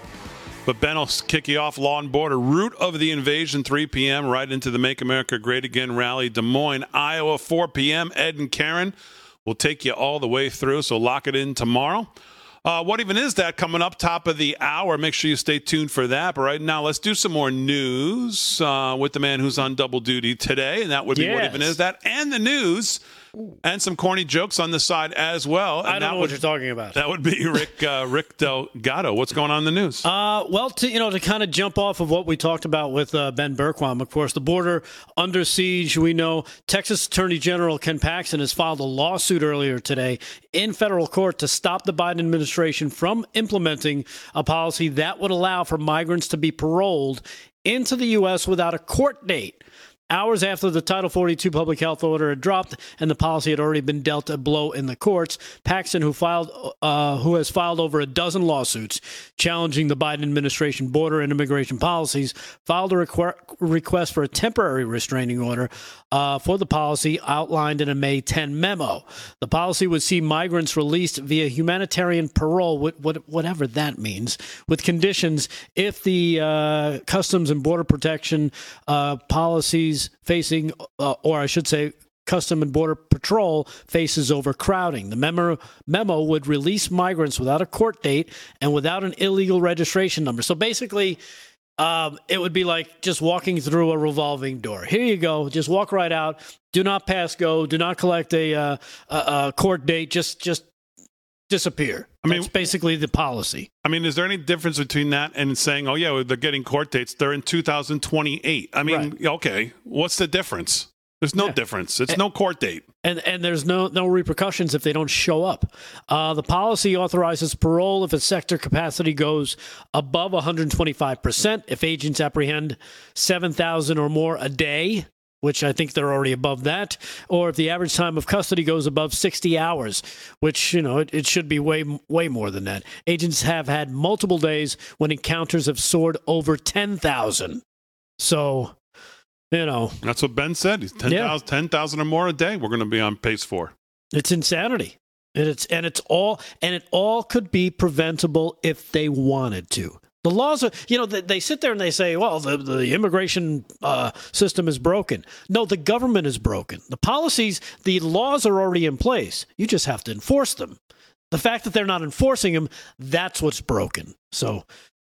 But Ben will kick you off Law and Border, root of the invasion, 3 p.m. right into the Make America Great Again rally, Des Moines, Iowa, 4 p.m. Ed and Karen will take you all the way through. So lock it in tomorrow. Uh, what even is that coming up top of the hour? Make sure you stay tuned for that. But right now, let's do some more news uh, with the man who's on double duty today, and that would be what even is that, and the news, and some corny jokes on the side as well. And I that don't know would, what you're talking about. That would be Rick uh, Rick Delgado. What's going on in the news? Uh, well, to you know, to kind of jump off of what we talked about with uh, Ben Bergquam, of course, the border under siege. We know Texas Attorney General Ken Paxton has filed a lawsuit earlier today in federal court to stop the Biden administration from implementing a policy that would allow for migrants to be paroled into the U.S. without a court date. Hours after the Title 42 public health order had dropped and the policy had already been dealt a blow in the courts, Paxton, who filed, uh, who has filed over a dozen lawsuits challenging the Biden administration border and immigration policies, filed a requ- request for a temporary restraining order uh, for the policy outlined in a May 10 memo. The policy would see migrants released via humanitarian parole, what, what, whatever that means, with conditions if the uh, Customs and Border Protection uh, policies facing, uh, or I should say, Custom and Border Patrol faces overcrowding. The memo, memo would release migrants without a court date and without an illegal registration number. So basically, um, it would be like just walking through a revolving door. Here you go. Just walk right out. Do not pass go. Do not collect a, uh, a, a court date. Just just disappear. I mean- That's basically the policy. I mean, is there any difference between that and saying, "Oh yeah, they're getting court dates. They're in 2028"? I mean, okay, what's the difference? There's no Yeah. difference. It's no court date. and and there's no no repercussions if they don't show up. Uh, the policy authorizes parole if its sector capacity goes above 125 percent. If agents apprehend 7,000 or more a day. Which I think they're already above that, or if the average time of custody goes above 60 hours, which you know it, it should be way way more than that. Agents have had multiple days when encounters have soared over 10,000. So, you know, That's what Ben said. He's 10,000 Yeah. 10,000 or more a day. We're going to be on pace for. It's insanity. And it's and it's all and it all could be preventable if they wanted to. The laws are, you know, they, they sit there and they say, well, the, the immigration uh, system is broken. No, the government is broken. The policies, the laws are already in place. You just have to enforce them. The fact that they're not enforcing them, that's what's broken. So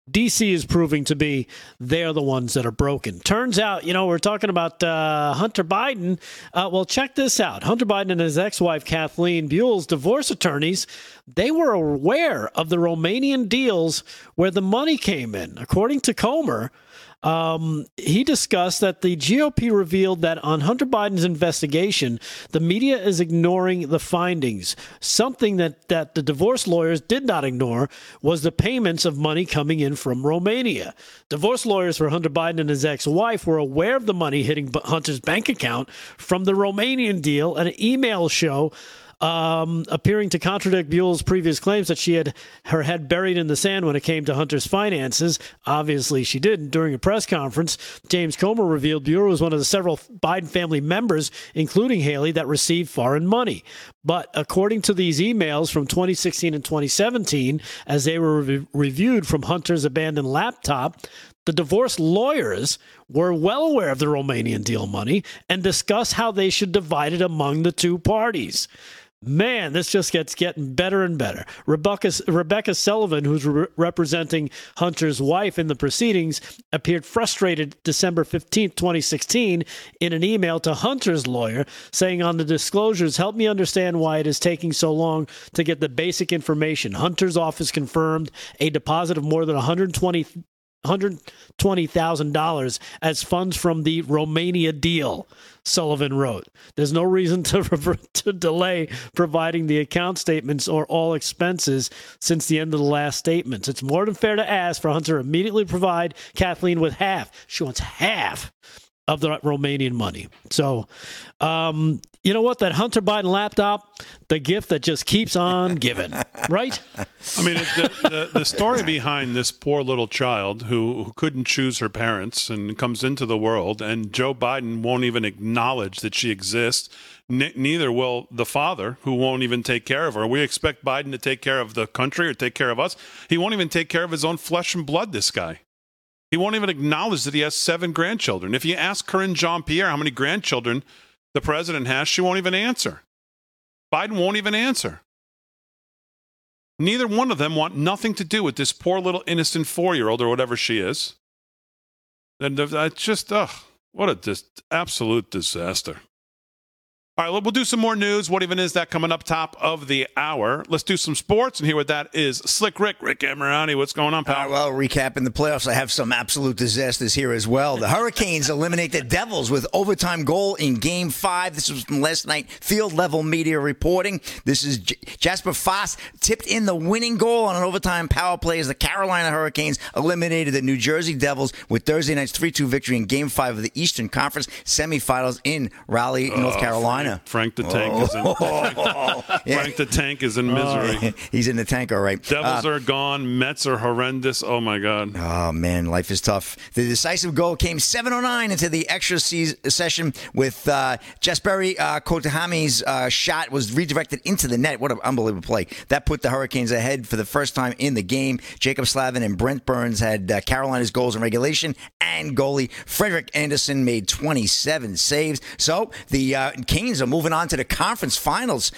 DC is proving to be they're the ones that are broken. Turns out, you know, we're talking about uh, Hunter Biden. Uh, well, check this out. Hunter Biden and his ex-wife Kathleen Buhle's divorce attorneys, they were aware of the Romanian deals where the money came in. According to Comer, um, he discussed that the GOP revealed that on Hunter Biden's investigation, the media is ignoring the findings. Something that, that the divorce lawyers did not ignore was the payments of money coming in from Romania. Divorce lawyers for Hunter Biden and his ex wife were aware of the money hitting Hunter's bank account from the Romanian deal, and an email show um, appearing to contradict Buhle's previous claims that she had her head buried in the sand when it came to Hunter's finances. Obviously, she didn't. During a press conference, James Comer revealed Buhle was one of the several Biden family members, including Hallie, that received foreign money. But according to these emails from 2016 and 2017, as they were re- reviewed from Hunter's abandoned laptop, the divorce lawyers were well aware of the Romanian deal money and discussed how they should divide it among the two parties. Man, this just gets getting better and better. Rebecca, Rebecca Sullivan, who's re- representing Hunter's wife in the proceedings, appeared frustrated December 15, 2016, in an email to Hunter's lawyer saying on the disclosures, help me understand why it is taking so long to get the basic information. Hunter's office confirmed a deposit of more than 120 $120,000 as funds from the Romania deal, Sullivan wrote. There's no reason to, to delay providing the account statements or all expenses since the end of the last statements. It's more than fair to ask for Hunter immediately provide Kathleen with half. She wants half of the Romanian money. So, um, you know what? That Hunter Biden laptop, the gift that just keeps on giving, right? I mean, the, the, the story behind this poor little child who, who couldn't choose her parents and comes into the world, and Joe Biden won't even acknowledge that she exists. N- neither will the father, who won't even take care of her. We expect Biden to take care of the country or take care of us. He won't even take care of his own flesh and blood, this guy. He won't even acknowledge that he has seven grandchildren. If you ask Karine Jean-Pierre how many grandchildren the president has, she won't even answer. Biden won't even answer. Neither one of them want nothing to do with this poor little innocent four year old or whatever she is. And uh, that's just, ugh, what a dis- absolute disaster. All right, we'll do some more news. What even is that coming up top of the hour? Let's do some sports and hear what that is. Slick Rick, Rick Emirati, what's going on, All pal? right, well, recapping the playoffs, I have some absolute disasters here as well. The Hurricanes eliminate the Devils with overtime goal in Game Five. This was from last night. Field level media reporting. This is J- Jesper Fast tipped in the winning goal on an overtime power play as the Carolina Hurricanes eliminated the New Jersey Devils with Thursday night's three-two victory in Game Five of the Eastern Conference semifinals in Raleigh, North oh, Carolina. Frank the Tank is in Frank the Tank is in misery. He's in the tank, all right. Devils Uh, are gone. Mets are horrendous. Oh my god. Oh man, life is tough. The decisive goal came 7:09 into the extra se- session with uh, Jesperi uh, Kotkaniemi's uh, shot was redirected into the net. What an unbelievable play! That put the Hurricanes ahead for the first time in the game. Jaccob Slavin and Brent Burns had uh, Carolina's goals in regulation, and goalie Frederik Andersen made 27 saves. So the uh, Are moving on to the conference finals.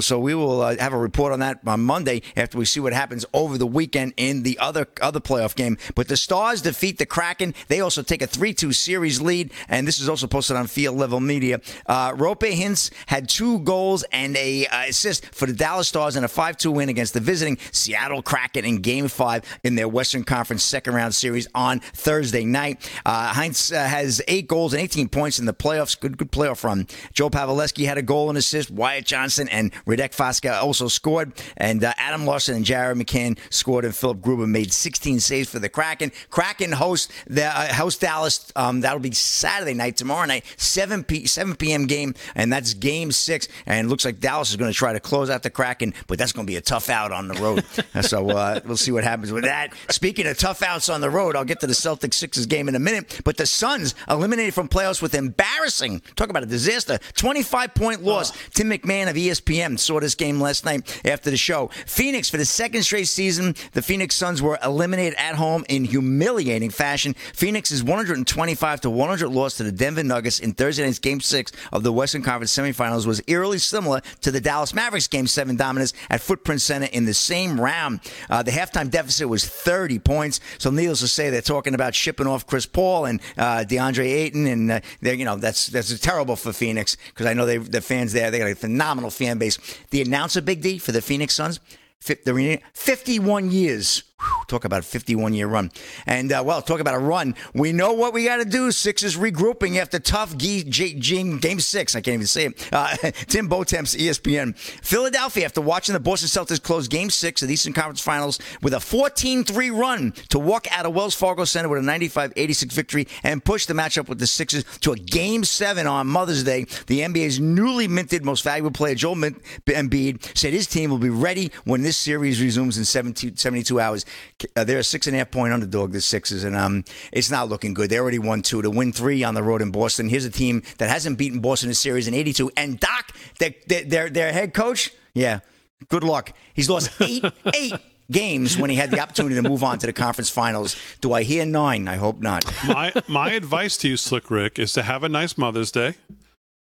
So we will uh, have a report on that on Monday after we see what happens over the weekend in the other other playoff game. But the Stars defeat the Kraken. They also take a 3-2 series lead, and this is also posted on Field Level Media. Uh, Roope Hintz had two goals and a uh, assist for the Dallas Stars in a 5-2 win against the visiting Seattle Kraken in Game 5 in their Western Conference second round series on Thursday night. Uh, Hintz uh, has eight goals and 18 points in the playoffs. Good, good playoff run. Joe Pavleski had a goal and assist. Wyatt Johnston and Radek Faksa also scored. And uh, Adam Larsson and Jared McCann scored. And Philipp Grubauer made 16 saves for the Kraken. Kraken host the uh, host Dallas. Um, that'll be Saturday night, tomorrow night, 7 p 7 p.m. game, and that's Game Six. And looks like Dallas is going to try to close out the Kraken, but that's going to be a tough out on the road. so uh, we'll see what happens with that. Speaking of tough outs on the road, I'll get to the Celtics Sixers game in a minute. But the Suns eliminated from playoffs with embarrassing. Talk about a disaster. 25 point loss. Tim McMahon of ESPN saw this game last night after the show. Phoenix for the second straight season, the Phoenix Suns were eliminated at home in humiliating fashion. Phoenix's 125 to 100 loss to the Denver Nuggets in Thursday night's Game Six of the Western Conference semifinals was eerily similar to the Dallas Mavericks Game Seven dominance at Footprint Center in the same round. Uh, the halftime deficit was 30 points. So needless to say, they're talking about shipping off Chris Paul and uh, DeAndre Ayton, and uh, you know that's that's terrible for Phoenix because I know they the fans there they got a phenomenal fan base. The announcer Big D for the Phoenix Suns. Fi- They're 51 years. Talk about a 51 year run. And, uh, well, talk about a run. We know what we got to do. Six is regrouping after tough G- G- G- game six. I can't even say it. Uh, Tim Bontemps, ESPN. Philadelphia, after watching the Boston Celtics close game six of the Eastern Conference Finals with a 14 3 run to walk out of Wells Fargo Center with a 95 86 victory and push the matchup with the Sixers to a game seven on Mother's Day. The NBA's newly minted most valuable player, Joel Embiid, said his team will be ready when this series resumes in 72, 72 hours. Uh, they're a six and a half point underdog, the Sixers, and um, it's not looking good. They already won two to win three on the road in Boston. Here's a team that hasn't beaten Boston in a series in 82. And Doc, their, their, their, their head coach, yeah, good luck. He's lost eight, eight games when he had the opportunity to move on to the conference finals. Do I hear nine? I hope not. my my advice to you, Slick Rick, is to have a nice Mother's Day.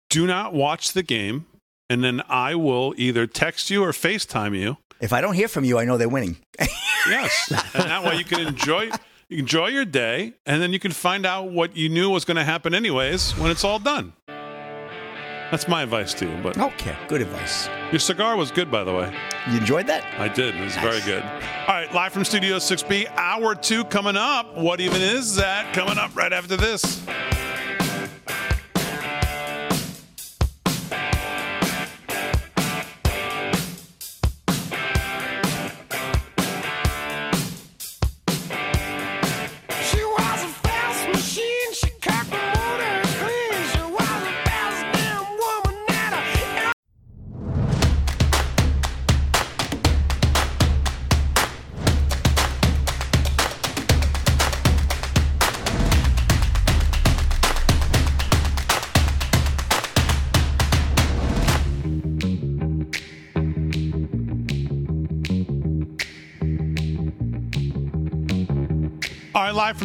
Do not watch the game, and then I will either text you or FaceTime you. If I don't hear from you, I know they're winning. Yes, and that way you can enjoy you enjoy your day, and then you can find out what you knew was going to happen anyways when it's all done. That's my advice to you. But Okay, good advice. your cigar was good, by the way. You enjoyed that? I did. It was very good. All right, live from Studio 6B, hour two coming up. What even is that? Coming up right after this.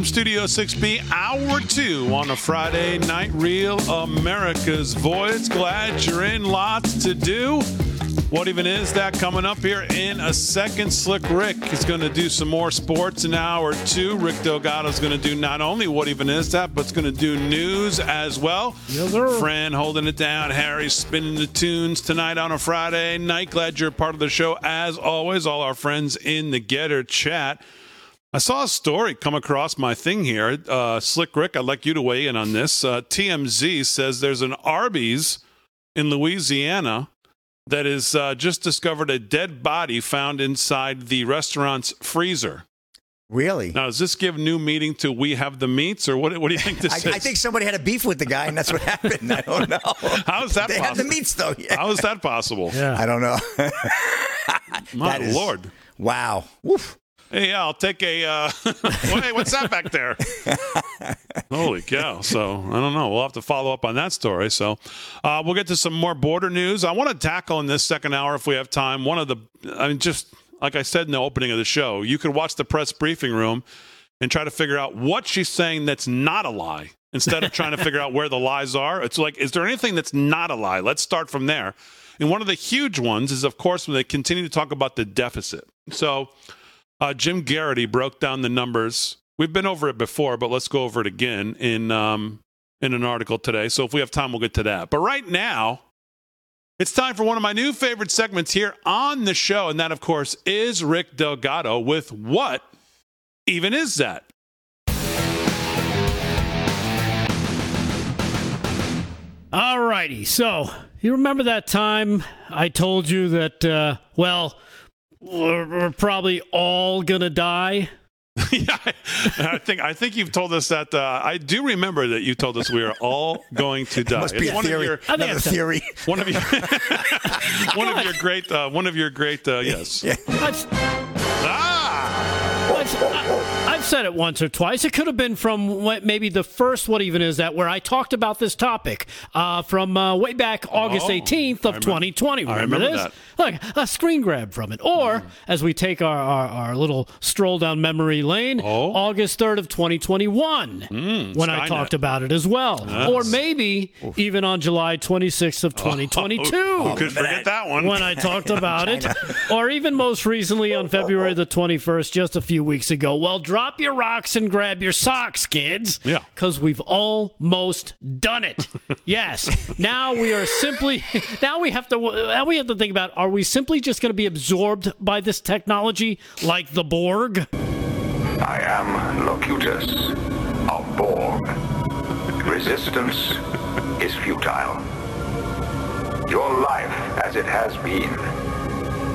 All right, from Studio 6B, hour two on a Friday night. Real America's Voice. Glad you're in. Lots to do. What even is that coming up here in a second? Slick Rick is going to do some more sports in hour two. Rick Delgado is going to do not only what even is that, but it's going to do news as well. Yes, sir. Fran holding it down. Harry spinning the tunes tonight on a Friday night. Glad you're part of the show as always. All our friends in the Gettr chat. I saw a story come across my thing here. Uh, Slick Rick, I'd like you to weigh in on this. Uh, TMZ says there's an Arby's in Louisiana that has uh, just discovered a dead body found inside the restaurant's freezer. Really? Now, does this give new meaning to "We Have the Meats" or what? What do you think this I, is? I think somebody had a beef with the guy, and that's what happened. I don't know. How is that They had the possible? meats, though. Yeah. How is that possible? Yeah. I don't know. My That is- lord! wow. Woof. Hey, yeah, I'll take a. Uh, hey, what's that back there? Holy cow! So I don't know. We'll have to follow up on that story. So uh, we'll get to some more border news. I want to tackle in this second hour, if we have time, one of the. I mean, just like I said in the opening of the show, you could watch the press briefing room and try to figure out what she's saying that's not a lie instead of trying to figure out where the lies are. It's like, is there anything that's not a lie? Let's start from there. And one of the huge ones is, of course, when they continue to talk about the deficit. So. Uh, Jim Geraghty broke down the numbers. We've been over it before, but let's go over it again in um, in an article today. So if we have time, we'll get to that. But right now, it's time for one of my new favorite segments here on the show, and that, of course, is Rick Delgado with what even is that? All righty. So, you remember that time I told you that, uh, well, we're, we're probably all going to die? yeah, I, I think I think you've told us that. Uh, I do remember that you told us we are all going to die. Must be It's a one theory. of your I think Another theory. one of your one of your great uh, one of your great uh, yes. I've, Ah, I've, I- I've said it once or twice. It could have been from what, maybe the first What Even Is That, where I talked about this topic uh, from uh, way back August Oh, 18th I of remember- 2020. I Remember, remember this? Look, a screen grab from it. Or, Mm. as we take our, our, our little stroll down memory lane, Oh. August 3rd of 2021, when I talked about it as well. Or maybe even on July 26th of 2022 Who could forget that one? when I talked about it, or even most recently on February the 21st, just a few weeks ago. Well, drop your rocks and grab your socks, kids. Yeah. Because we've almost done it. yes. Now we are simply, now we have to, now we have to think about are we simply just going to be absorbed by this technology like the Borg? I am Locutus of Borg. Resistance is futile. Your life, as it has been,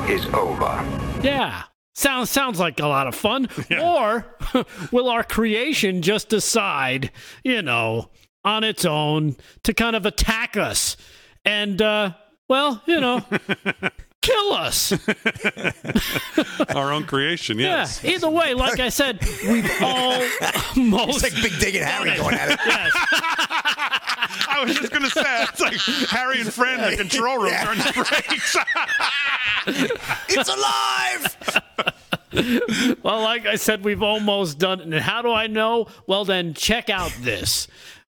is over. Yeah. Sounds sounds like a lot of fun. Or will our creation just decide, you know, on its own to kind of attack us and uh well, you know, kill us. Our own creation, yes. Yeah. Either way, like I said, we've all most It's like Big Dig and Harry going at it. yes. I was just gonna say it's like Harry and Fran in the control room Yeah. during the breaks. It's alive. Well, like I said, we've almost done it. And how do I know? Well, then check out this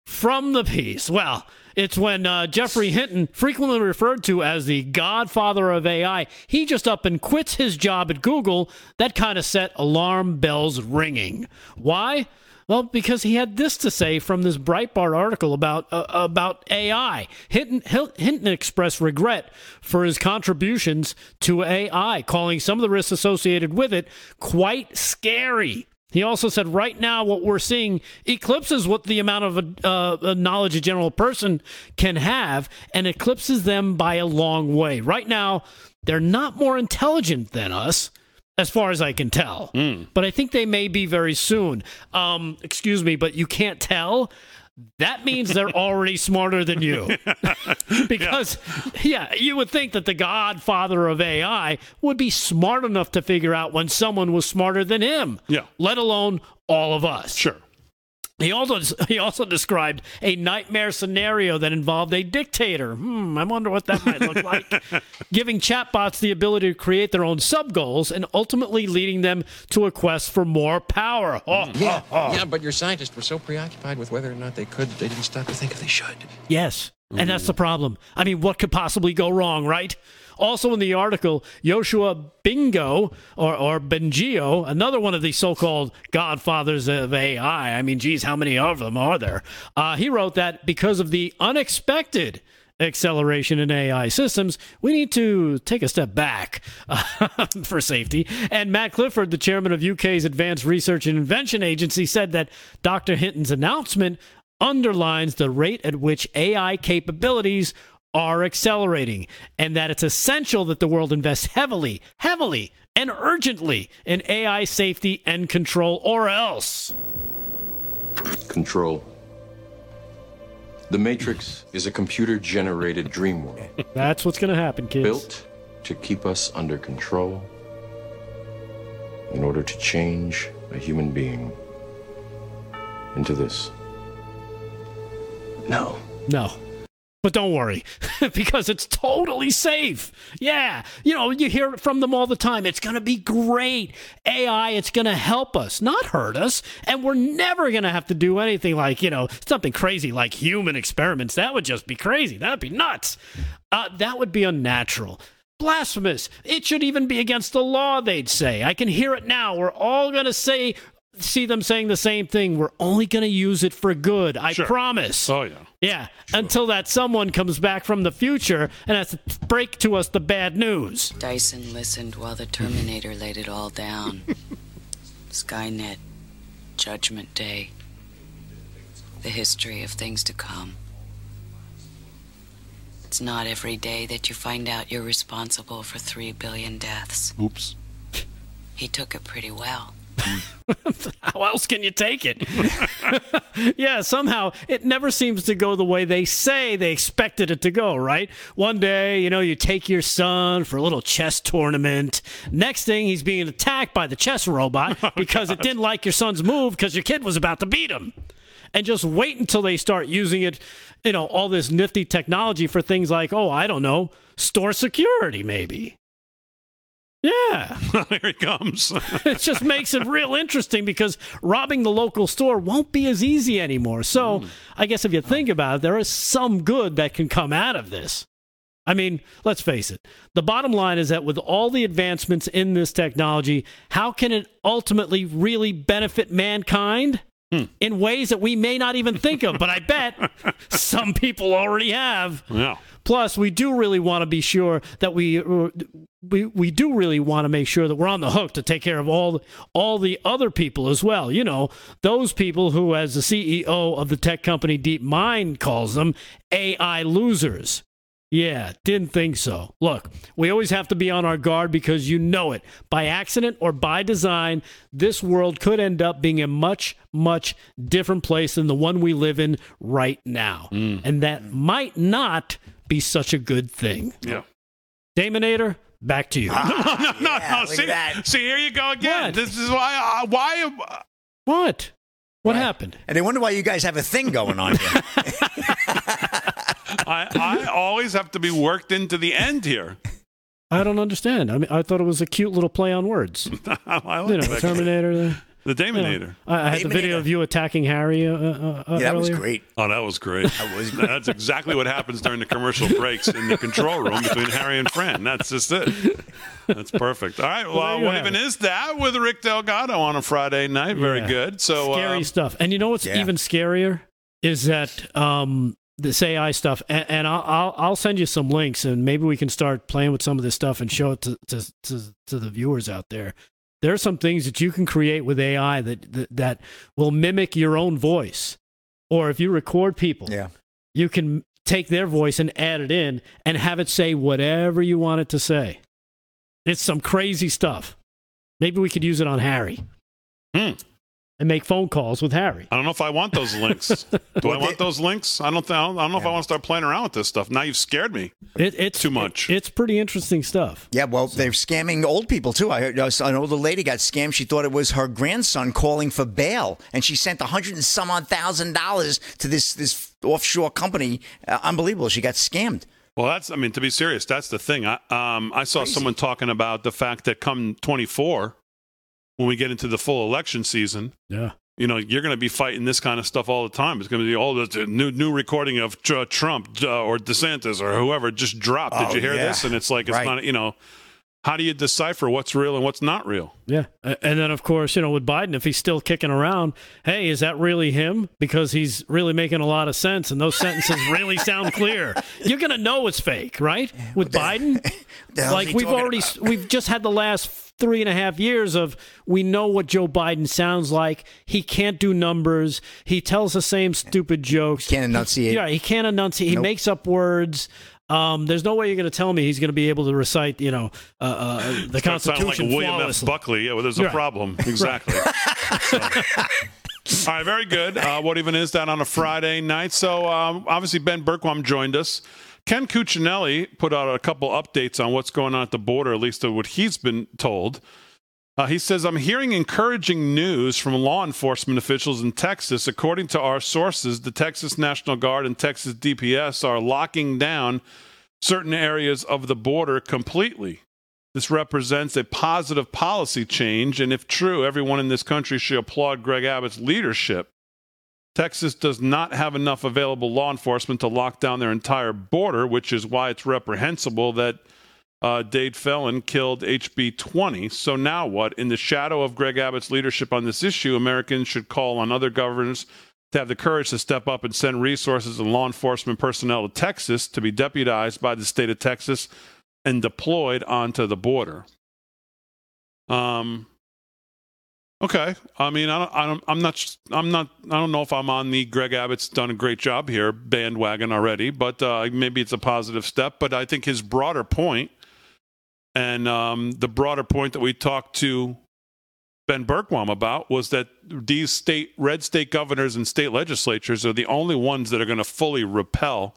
from the piece. Well, it's when uh, Geoffrey Hinton, frequently referred to as the godfather of AI, he just up and quits his job at Google. That kind of set alarm bells ringing. Why? Well, because he had this to say from this Breitbart article about uh, about AI. Hinton, Hinton expressed regret for his contributions to AI, calling some of the risks associated with it quite scary. He also said, right now, what we're seeing eclipses what the amount of uh, knowledge a general person can have and eclipses them by a long way. Right now, they're not more intelligent than us, as far as I can tell. But I think they may be very soon. Um, excuse me, but you can't tell. That means they're already smarter than you. because, yeah. you would think that the godfather of AI would be smart enough to figure out when someone was smarter than him. Yeah. Let alone all of us. Sure. He also he also described a nightmare scenario that involved a dictator. Hmm, I wonder what that might look like. Giving chatbots the ability to create their own sub goals and ultimately leading them to a quest for more power. Oh, Yeah, yeah, but your scientists were so preoccupied with whether or not they could, they didn't stop to think if they should. Yes. And that's the problem. I mean, what could possibly go wrong, right? Also in the article, Yoshua Bengio or, or another one of these so-called godfathers of AI. I mean, geez, how many of them are there? Uh, he wrote that because of the unexpected acceleration in AI systems, we need to take a step back for safety. And Matt Clifford, the chairman of UK's Advanced Research and Invention Agency, said that Dr. Hinton's announcement underlines the rate at which AI capabilities are accelerating and that it's essential that the world invest heavily, heavily, and urgently in AI safety and control, or else. Control. The Matrix is a computer generated dream world That's what's going to happen, kids. built to keep us under control in order to change a human being into this. No. No. But don't worry, because it's totally safe. Yeah. You know, you hear it from them all the time. It's going to be great. AI, it's going to help us, not hurt us. And we're never going to have to do anything like, you know, something crazy like human experiments. That would just be crazy. That would be nuts. Uh, that would be unnatural. Blasphemous. It should even be against the law, they'd say. I can hear it now. We're all going to say, see them saying the same thing. We're only going to use it for good. I Sure. promise. Oh, yeah. Yeah, until that someone comes back from the future and has to break to us the bad news. Dyson listened while the Terminator laid it all down. Skynet, Judgment Day, the history of things to come. It's not every day that you find out you're responsible for three billion deaths. Oops. He took it pretty well. How else can you take it? yeah, somehow it never seems to go the way they say they expected it to go, right? One day, you know, you take your son for a little chess tournament. Next thing, he's being attacked by the chess robot oh, because it didn't like your son's move because your kid was about to beat him. And just wait until they start using it, you know, all this nifty technology for things like, oh, I don't know, store security, maybe. Yeah. Here he comes. it just makes it real interesting because robbing the local store won't be as easy anymore. So, I guess if you think about it, there is some good that can come out of this. I mean, let's face it. The bottom line is that with all the advancements in this technology, how can it ultimately really benefit mankind? In ways that we may not even think of, but I bet some people already have. Yeah. Plus, we do really want to be sure that we uh, we we do really want to make sure that we're on the hook to take care of all all the other people as well. You know, those people who, as the CEO of the tech company DeepMind calls them, AI losers. Yeah, didn't think so. Look, we always have to be on our guard because you know it. By accident or by design, this world could end up being a much, much different place than the one we live in right now. Mm. And that might not be such a good thing. Yeah. Damonator, back to you. no, no, no, yeah, no. look See, at that. see, here you go again. What? This is why. Uh, why? uh, What? What happened? And they wonder why you guys have a thing going on here. I, I always have to be worked into the end here. I don't understand. I mean, I thought it was a cute little play on words. I like You know, that. Terminator. The, The you know. Damonator. I, I had the video of you attacking Harry. Uh, uh, uh, yeah, that was great. Oh, that was great. That was That's exactly what happens during the commercial breaks in the control room between Harry and Fran. That's just it. That's perfect. All right. Well, there you what even it. is that with Rick Delgado on a Friday night? Very Yeah. good. So scary uh, stuff. And you know what's Yeah. even scarier is that um, this AI stuff. And, and I'll, I'll I'll send you some links, and maybe we can start playing with some of this stuff and show it to to to, to the viewers out there. There are some things that you can create with AI that, that that will mimic your own voice, or if you record people, Yeah. you can take their voice and add it in and have it say whatever you want it to say. It's some crazy stuff. Maybe we could use it on Harry Hmm. And make phone calls with Harry. I don't know if I want those links. Do I want they- those links? I don't. Th- I don't, I don't know if I want to start playing around with this stuff. Now you've scared me. It, it's Too much. it's pretty interesting stuff. Yeah, well, they're scamming old people too. I heard an older lady got scammed. She thought it was her grandson calling for bail, and she sent a hundred and some odd thousand dollars to this this offshore company. Uh, unbelievable. She got scammed. Well, that's. I mean, to be serious, that's the thing. I um I saw someone talking about the fact that come 24, when we get into the full election season, Yeah. you know, you're going to be fighting this kind of stuff all the time. It's going to be all the new new recording of uh, Trump uh, or DeSantis or whoever just dropped. Did Oh, you hear yeah. this? And it's like it's Right. not. You know, how do you decipher what's real and what's not real? Yeah. And then, of course, you know, with Biden, if he's still kicking around, hey, is that really him? Because he's really making a lot of sense and those sentences really sound clear. You're going to know it's fake, right? With Biden? like, we've already, about? we've just had the last three and a half years of we know what Joe Biden sounds like. He can't do numbers. He tells the same stupid jokes. He can't enunciate. Yeah, he can't enunciate. He makes up words. Um, there's no way you're going to tell me he's going to be able to recite, you know, uh, uh, the It's gonna sound Constitution like William F. Buckley. Yeah, well, there's a Right. problem. Exactly. So. All right, very good. Uh, what even is that on a Friday night? So um, obviously Ben Bergquam joined us. Ken Cuccinelli put out a couple updates on what's going on at the border, at least of what he's been told. Uh, he says, I'm hearing encouraging news from law enforcement officials in Texas. According to our sources, the Texas National Guard and Texas DPS are locking down certain areas of the border completely. This represents a positive policy change, and if true, everyone in this country should applaud Greg Abbott's leadership. Texas does not have enough available law enforcement to lock down their entire border, which is why it's reprehensible that uh, Dade Phelan killed HB 20. So now what? In the shadow of Greg Abbott's leadership on this issue, Americans should call on other governors to have the courage to step up and send resources and law enforcement personnel to Texas to be deputized by the state of Texas and deployed onto the border. Um. Okay. I mean, I don't, I don't, I'm not, I'm not, I don't know if I'm on the Greg Abbott's done a great job here bandwagon already, but uh, maybe it's a positive step. But I think his broader point and um, the broader point that we talked to Ben Bergquam about was that these state, red state governors and state legislatures are the only ones that are going to fully repel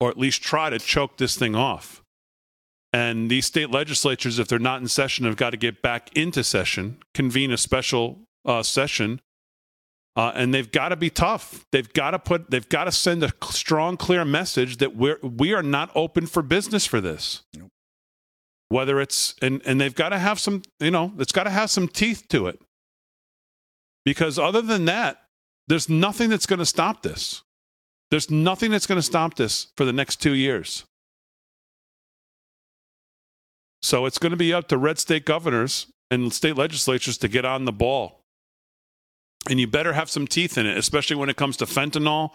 or at least try to choke this thing off. And these state legislatures, if they're not in session, have got to get back into session, convene a special uh, session, uh, and they've got to be tough. They've got to put, they've got to send a strong, clear message that we're we are not open for business for this. Whether it's and and they've got to have some, you know, it's got to have some teeth to it. Because other than that, there's nothing that's going to stop this. There's nothing that's going to stop this for the next two years. So it's going to be up to red state governors and state legislatures to get on the ball. And you better have some teeth in it, especially when it comes to fentanyl,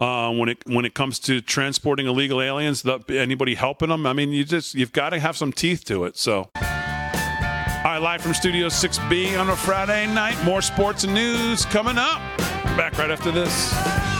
uh, when it when it comes to transporting illegal aliens, the, anybody helping them. I mean, you just you've got to have some teeth to it. So, all right, live from Studio 6B on a Friday night. More sports and news coming up. Back right after this.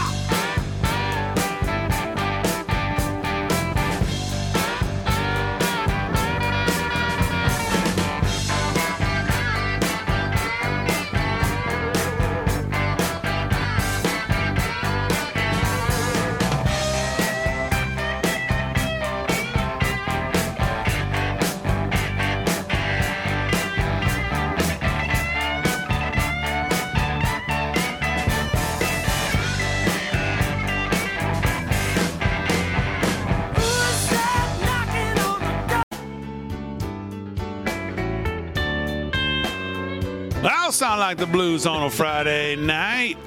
Like the blues on a Friday night.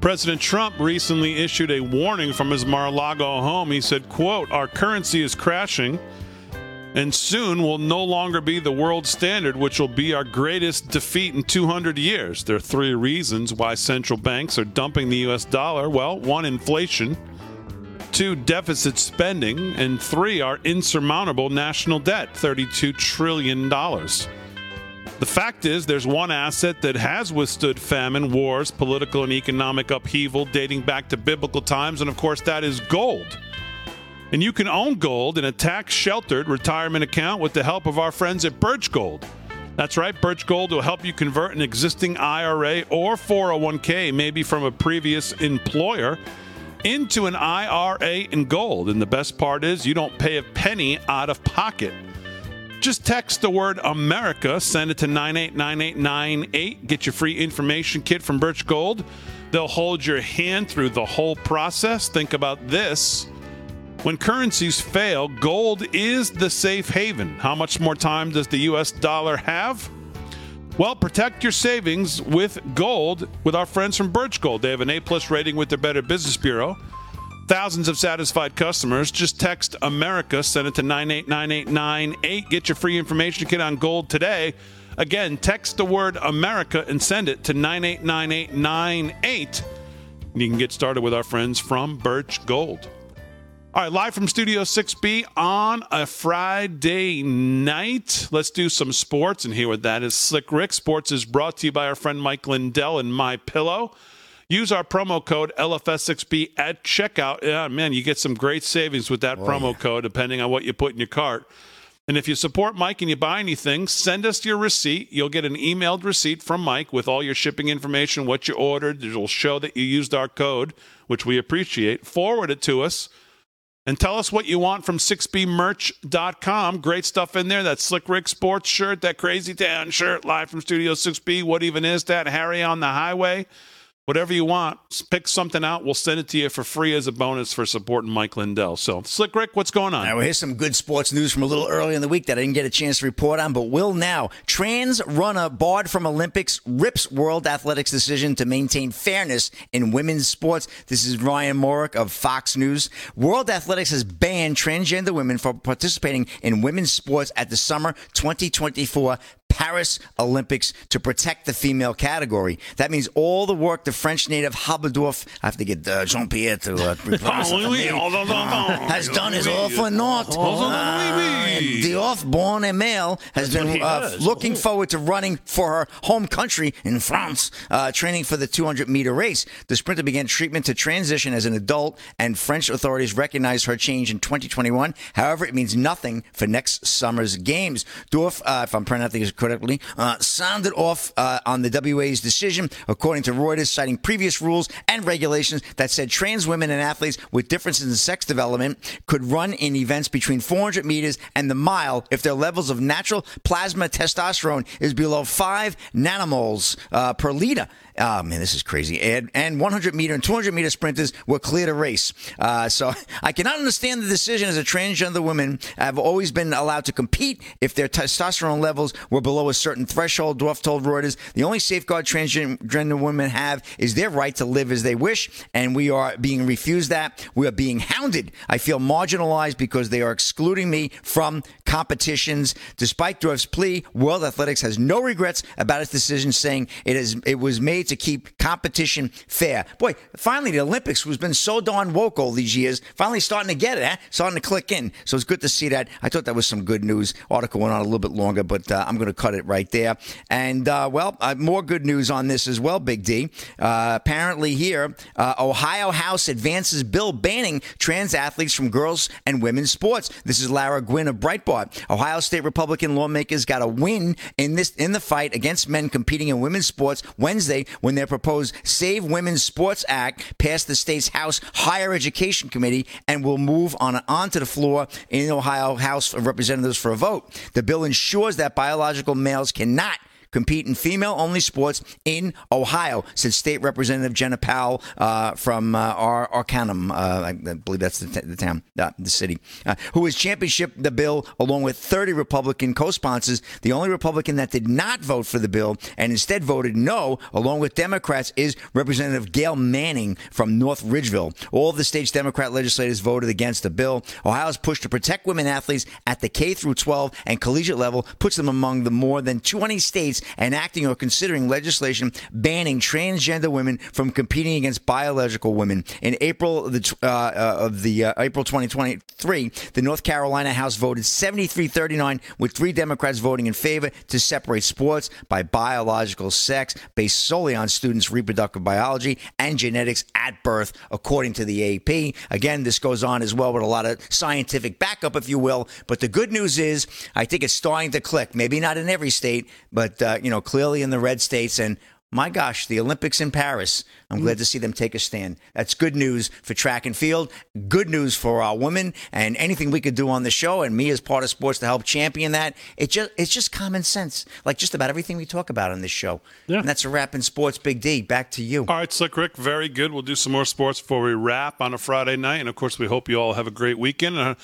President Trump recently issued a warning from his Mar-a-Lago home. He said, quote, our currency is crashing and soon will no longer be the world standard, which will be our greatest defeat in 200 years. There are three reasons why central banks are dumping the U.S. dollar. Well, one, inflation. Two, deficit spending. And three, our insurmountable national debt, $32 trillion. The fact is, there's one asset that has withstood famine, wars, political, and economic upheaval dating back to biblical times, and of course, that is gold. And you can own gold in a tax sheltered retirement account with the help of our friends at Birch Gold. That's right, Birch Gold will help you convert an existing IRA or 401k, maybe from a previous employer, into an IRA in gold. And the best part is, you don't pay a penny out of pocket. Just text the word America, send it to 989898, get your free information kit from Birch Gold. They'll hold your hand through the whole process. Think about this. When currencies fail, gold is the safe haven. How much more time does the US dollar have? Well, protect your savings with gold with our friends from Birch Gold. They have an A plus rating with their Better Business Bureau. Thousands of satisfied customers. Just text America, send it to 989898. Get your free information kit on gold today. Again, text the word America and send it to 989898. You can get started with our friends from Birch Gold. All right, live from Studio 6B on a Friday night. Let's do some sports and hear what that is. Slick Rick Sports is brought to you by our friend Mike Lindell and My Pillow. Use our promo code LFS6B at checkout. Yeah, man, you get some great savings with that oh, promo code, depending on what you put in your cart. And if you support Mike and you buy anything, send us your receipt. You'll get an emailed receipt from Mike with all your shipping information, what you ordered. It'll show that you used our code, which we appreciate. Forward it to us and tell us what you want from 6bmerch.com. Great stuff in there. That Slick Rick sports shirt, that Crazy Town shirt, live from Studio 6B. What even is that? Harry on the highway. Whatever you want, pick something out. We'll send it to you for free as a bonus for supporting Mike Lindell. So, Slick Rick, what's going on? Now, here's some good sports news from a little earlier in the week that I didn't get a chance to report on, but will now. Trans runner barred from Olympics rips World Athletics decision to maintain fairness in women's sports. This is Ryan Morik of Fox News. World Athletics has banned transgender women from participating in women's sports at the summer 2024 Paris Olympics to protect the female category. That means all the work the French native Haberdorf, I have to get uh, Jean Pierre to uh, it uh, has done is all for naught. Uh, the off-born male has That's been uh, looking forward to running for her home country in France, uh, training for the 200 meter race. The sprinter began treatment to transition as an adult, and French authorities recognized her change in 2021. However, it means nothing for next summer's games. Dorf, uh, if I'm pronouncing this correctly, uh, sounded off uh, on the WA's decision, according to Reuters, citing previous rules and regulations that said trans women and athletes with differences in sex development could run in events between 400 meters and the mile if their levels of natural plasma testosterone is below 5 nanomoles uh, per liter. Oh man, this is crazy. And, and 100 meter and 200 meter sprinters were clear to race. Uh, so I cannot understand the decision as a transgender woman. I've always been allowed to compete if their testosterone levels were below a certain threshold. Dwarf told Reuters the only safeguard transgender women have is their right to live as they wish, and we are being refused that. We are being hounded. I feel marginalized because they are excluding me from competitions. Despite Dwarf's plea, World Athletics has no regrets about its decision, saying it is it was made to keep competition fair. Boy, finally the Olympics, who's been so darn woke all these years, finally starting to get it, huh? starting to click in. So it's good to see that. I thought that was some good news. Article went on a little bit longer, but uh, I'm going to cut it right there. And uh, well, uh, more good news on this as well, Big D. Uh, apparently here, uh, Ohio House advances bill banning trans athletes from girls and women's sports. This is Lara Gwynn of Breitbart. Ohio State Republican lawmakers got a win in this in the fight against men competing in women's sports Wednesday when their proposed Save Women's Sports Act passed the state's House Higher Education Committee and will move on onto the floor in the Ohio House of Representatives for a vote. The bill ensures that biological males cannot compete in female only sports in Ohio, said State Representative Jena Powell uh, from uh, Ar- Arcanum, uh, I believe that's the, t- the town, uh, the city, uh, who has championship the bill along with 30 Republican co sponsors. The only Republican that did not vote for the bill and instead voted no, along with Democrats, is Representative Gayle Manning from North Ridgeville. All of the state's Democrat legislators voted against the bill. Ohio's push to protect women athletes at the K through 12 and collegiate level puts them among the more than 20 states enacting or considering legislation banning transgender women from competing against biological women. In April of the, uh, uh, of the uh, April 2023, the North Carolina House voted 73-39 with three Democrats voting in favor to separate sports by biological sex based solely on students' reproductive biology and genetics at birth, according to the AP. Again, this goes on as well with a lot of scientific backup, if you will. But the good news is, I think it's starting to click. Maybe not in every state, but uh, you know, clearly in the red states. And my gosh, the Olympics in Paris. I'm glad to see them take a stand. That's good news for track and field. Good news for our women and anything we could do on the show and me as part of sports to help champion that. It just it's just common sense. Like just about everything we talk about on this show. Yeah. And that's a wrap in sports. Big D, back to you. All right, Slick Rick, very good. We'll do some more sports before we wrap on a Friday night. And of course, we hope you all have a great weekend. Uh,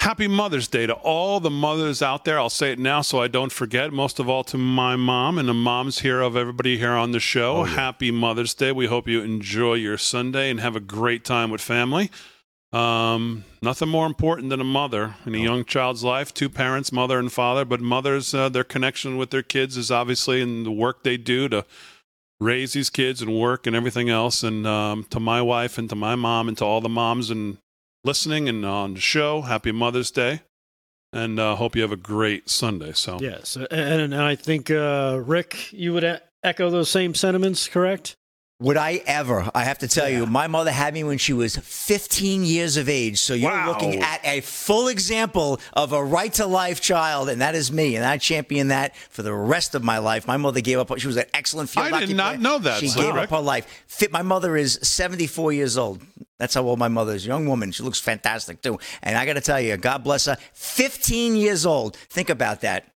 Happy Mother's Day to all the mothers out there. I'll say it now so I don't forget. Most of all to my mom and the moms here of everybody here on the show. Happy Mother's Day. We hope you enjoy your Sunday and have a great time with family. Um, nothing more important than a mother in a young child's life. Two parents, mother and father, but mothers, uh, their connection with their kids is obviously in the work they do to raise these kids and work and everything else. And um, to my wife and to my mom and to all the moms and listening and on the show, happy Mother's Day. And uh, hope you have a great Sunday. So Yes, and, and I think uh, Rick, you would echo those same sentiments, correct? Would I ever? I have to tell you, my mother had me when she was 15 years of age. So you're Wow. looking at a full example of a right to life child, and that is me. And I champion that for the rest of my life. My mother gave up. She was an excellent field I did not player. know that, She so, gave Rick. up her life. Fit. My mother is 74 years old. That's how old my mother is. Young woman. She looks fantastic too. And I got to tell you, God bless her. 15 years old. Think about that.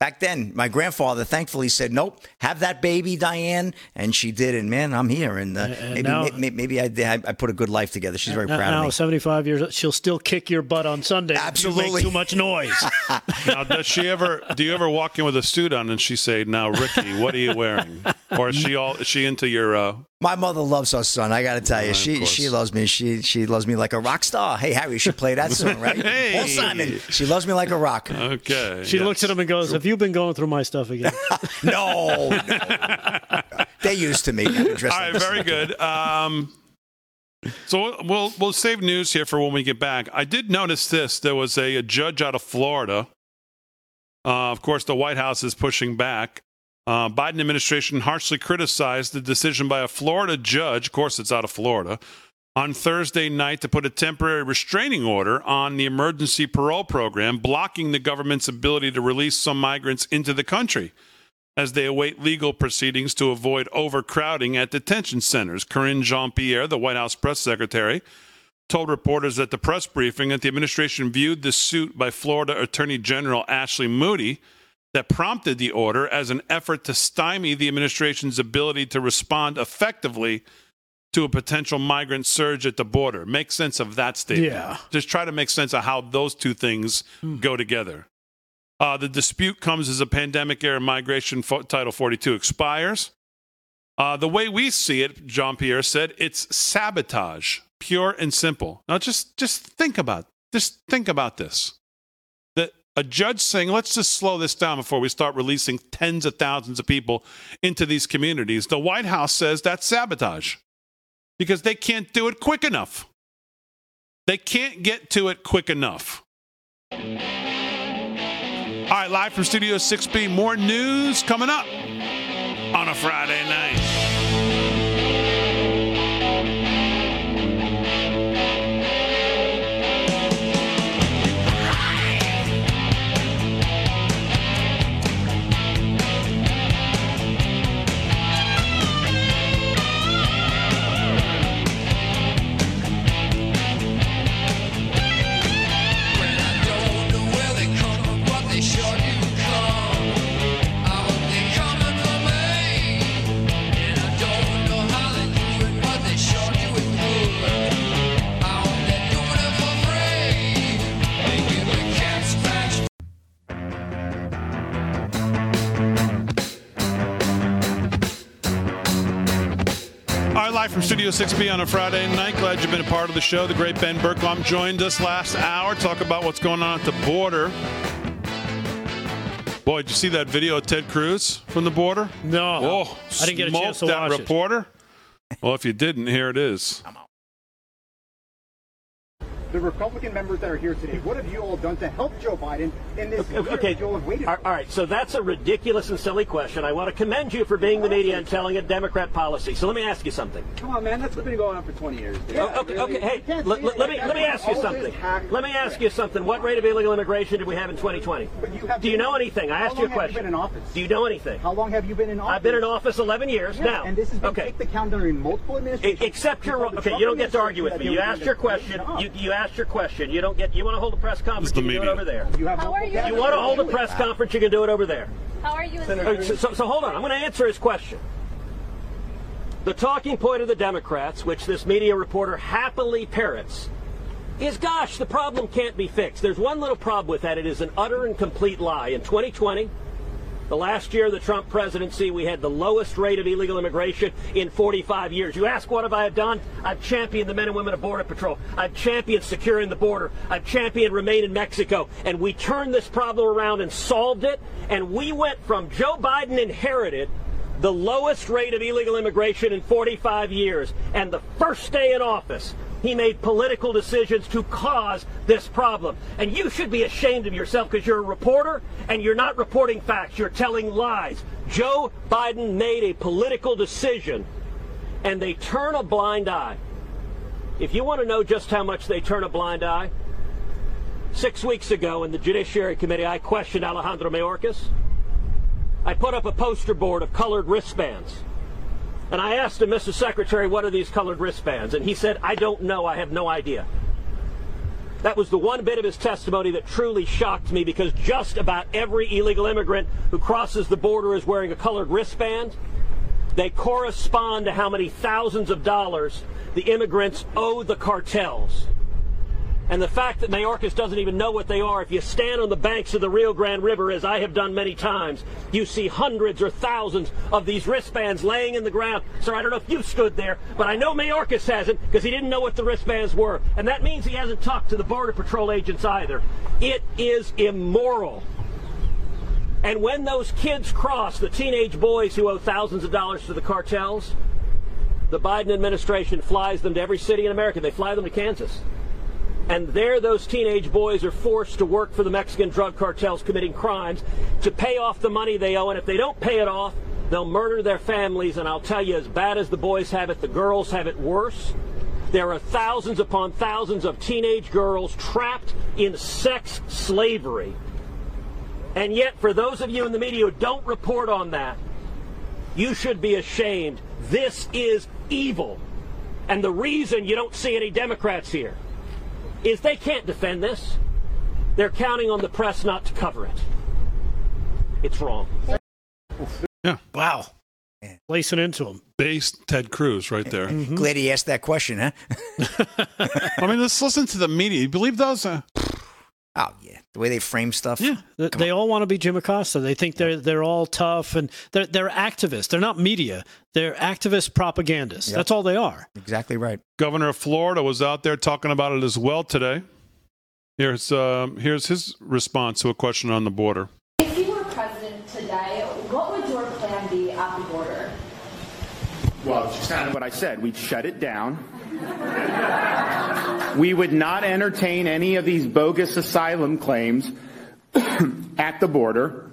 Back then, my grandfather thankfully said, "Nope, have that baby, Diane," and she did. And man, I'm here, and, uh, and maybe, now- maybe maybe I, I I put a good life together. She's very now, proud now, of me. 75 years, old, she'll still kick your butt on Sunday. if you Absolutely. make too much noise. now, does she ever? Do you ever walk in with a suit on and she say, "Now, Ricky, what are you wearing?" Or is she all? Is she into your? Uh, My mother loves her son. I got to tell you, of she she loves me. She she loves me like a rock star. Hey Harry, you should play that song, right? Hey. Paul Simon. She loves me like a rock. okay. She yes. looks at him and goes, Have you been going through my stuff again? No, no. they're used to me. All right, very good. Um, so we'll we'll save news here for when we get back. I did notice this. There was a, a judge out of Florida. Uh, of course, the White House is pushing back. Uh, Biden administration harshly criticized the decision by a Florida judge. Of course, it's out of Florida. On Thursday night, to put a temporary restraining order on the emergency parole program, blocking the government's ability to release some migrants into the country as they await legal proceedings to avoid overcrowding at detention centers. Karine Jean-Pierre, the White House press secretary, told reporters at the press briefing that the administration viewed the suit by Florida Attorney General Ashley Moody that prompted the order as an effort to stymie the administration's ability to respond effectively to a potential migrant surge at the border. Make sense of that statement. Yeah. Just try to make sense of how those two things go together. Uh, the dispute comes as a pandemic era migration fo- Title 42 expires. Uh, the way we see it, Jean Pierre said, it's sabotage, pure and simple. Now, just just think about just think about this. That a judge saying, "Let's just slow this down before we start releasing tens of thousands of people into these communities." The White House says that's sabotage because they can't do it quick enough. They can't get to it quick enough. All right, live from Studio 6B, more news coming up on a Friday night. Studio 6B on a Friday night. Glad you've been a part of the show. The great Ben Bergquam joined us last hour. Talk about what's going on at the border. Boy, did you see that video of Ted Cruz from the border? No. Oh, I didn't get a chance to smoked that watch it. reporter. Well, if you didn't, here it is. The Republican members that are here today, what have you all done to help Joe Biden in this Okay. that you all have waited All for? all right. So that's a ridiculous and silly question. I want to commend you for being the media and telling a Democrat policy. So let me ask you something. Come on, man, that's been going on for 20 years. dude. Oh, okay, okay. Hey, You let, let- it let me let me ask you All of this something. Let me ask you something. What rate of illegal immigration did we have in 2020? You Do you know anything? I asked you a you question. been in office? Do you know anything? How long have you been in office? I've been in office 11 years Yeah, now. and this has been okay. take the count during multiple administrations. Except you're okay. You don't get to argue with me. You asked your question. You, you asked your question. You don't get. You want to hold a press conference? the You can do it over there. You have How are you? You want to hold a press conference? You can do it over there. How are you? So, so, so hold on. I'm going to answer his question. The talking point of the Democrats, which this media reporter happily parrots, is gosh, the problem can't be fixed. There's one little problem with that. It is an utter and complete lie. In 2020, the last year of the Trump presidency, we had the lowest rate of illegal immigration in 45 years. You ask, what have I done? I've championed the men and women of Border Patrol. I've championed securing the border. I've championed remain in Mexico. And we turned this problem around and solved it. And we went from Joe Biden inherited the lowest rate of illegal immigration in 45 years. And the first day in office, he made political decisions to cause this problem. And you should be ashamed of yourself because you're a reporter and you're not reporting facts. You're telling lies. Joe Biden made a political decision and they turn a blind eye. If you want to know just how much they turn a blind eye, six weeks ago in the Judiciary Committee, I questioned Alejandro Mayorkas. I put up a poster board of colored wristbands. And I asked him, Mr. Secretary, what are these colored wristbands? And he said, I don't know. I have no idea. That was the one bit of his testimony that truly shocked me because just about every illegal immigrant who crosses the border is wearing a colored wristband. They correspond to how many thousands of dollars the immigrants owe the cartels. And the fact that Mayorkas doesn't even know what they are, if you stand on the banks of the Rio Grande River, as I have done many times, you see hundreds or thousands of these wristbands laying in the ground. Sir, I don't know if you've stood there, but I know Mayorkas hasn't because he didn't know what the wristbands were. And that means he hasn't talked to the Border Patrol agents either. It is immoral. And when those kids cross, the teenage boys who owe thousands of dollars to the cartels, the Biden administration flies them to every city in America. They fly them to Kansas. And there, those teenage boys are forced to work for the Mexican drug cartels committing crimes to pay off the money they owe. And if they don't pay it off, they'll murder their families. And I'll tell you, as bad as the boys have it, the girls have it worse. There are thousands upon thousands of teenage girls trapped in sex slavery. And yet, for those of you in the media who don't report on that, you should be ashamed. This is evil. And the reason you don't see any Democrats here is they can't defend this. They're counting on the press not to cover it. It's wrong. Yeah. Wow. Lacing into him. Base Ted Cruz right there. Glad he asked that question, huh? I mean, let's listen to the media. You believe those? Uh, Oh yeah, the way they frame stuff. Yeah, they, they all want to be Jim Acosta. They think they're they're all tough and they're they're activists. They're not media. They're activist propagandists. Yep. That's all they are. Exactly right. Governor of Florida was out there talking about it as well today. Here's um, here's his response to a question on the border. If you were president today, what would your plan be at the border? Well, what I said. We'd shut it down. We would not entertain any of these bogus asylum claims at the border.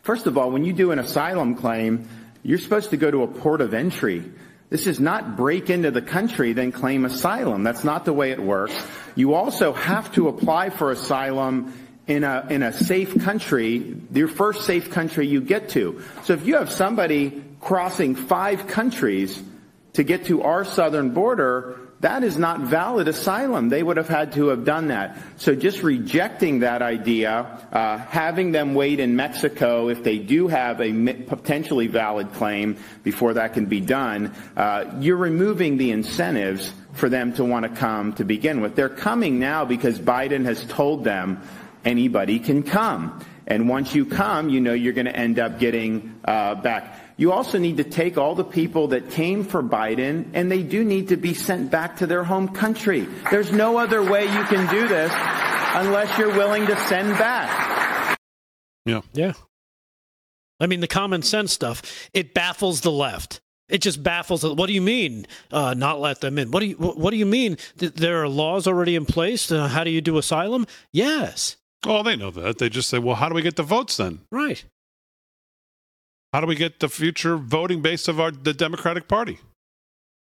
First of all, when you do an asylum claim, you're supposed to go to a port of entry. This is not break into the country, then claim asylum. That's not the way it works. You also have to apply for asylum in a, in a safe country, your first safe country you get to. So if you have somebody crossing five countries to get to our southern border, that is not valid asylum. They would have had to have done that. So just rejecting that idea, uh, having them wait in Mexico if they do have a potentially valid claim before that can be done, uh, you're removing the incentives for them to want to come to begin with. They're coming now because Biden has told them anybody can come. And once you come, you know you're going to end up getting uh, back. You also need to take all the people that came for Biden, and they do need to be sent back to their home country. There's no other way you can do this unless you're willing to send back. Yeah. Yeah. I mean, the common sense stuff, it baffles the left. It just baffles. What do you mean, uh, not let them in? What do you What do you mean? Th- There are laws already in place. Uh, how do you do asylum? Yes, Oh, they know that. They just say, well, how do we get the votes then? right. How do we get the future voting base of our the Democratic Party?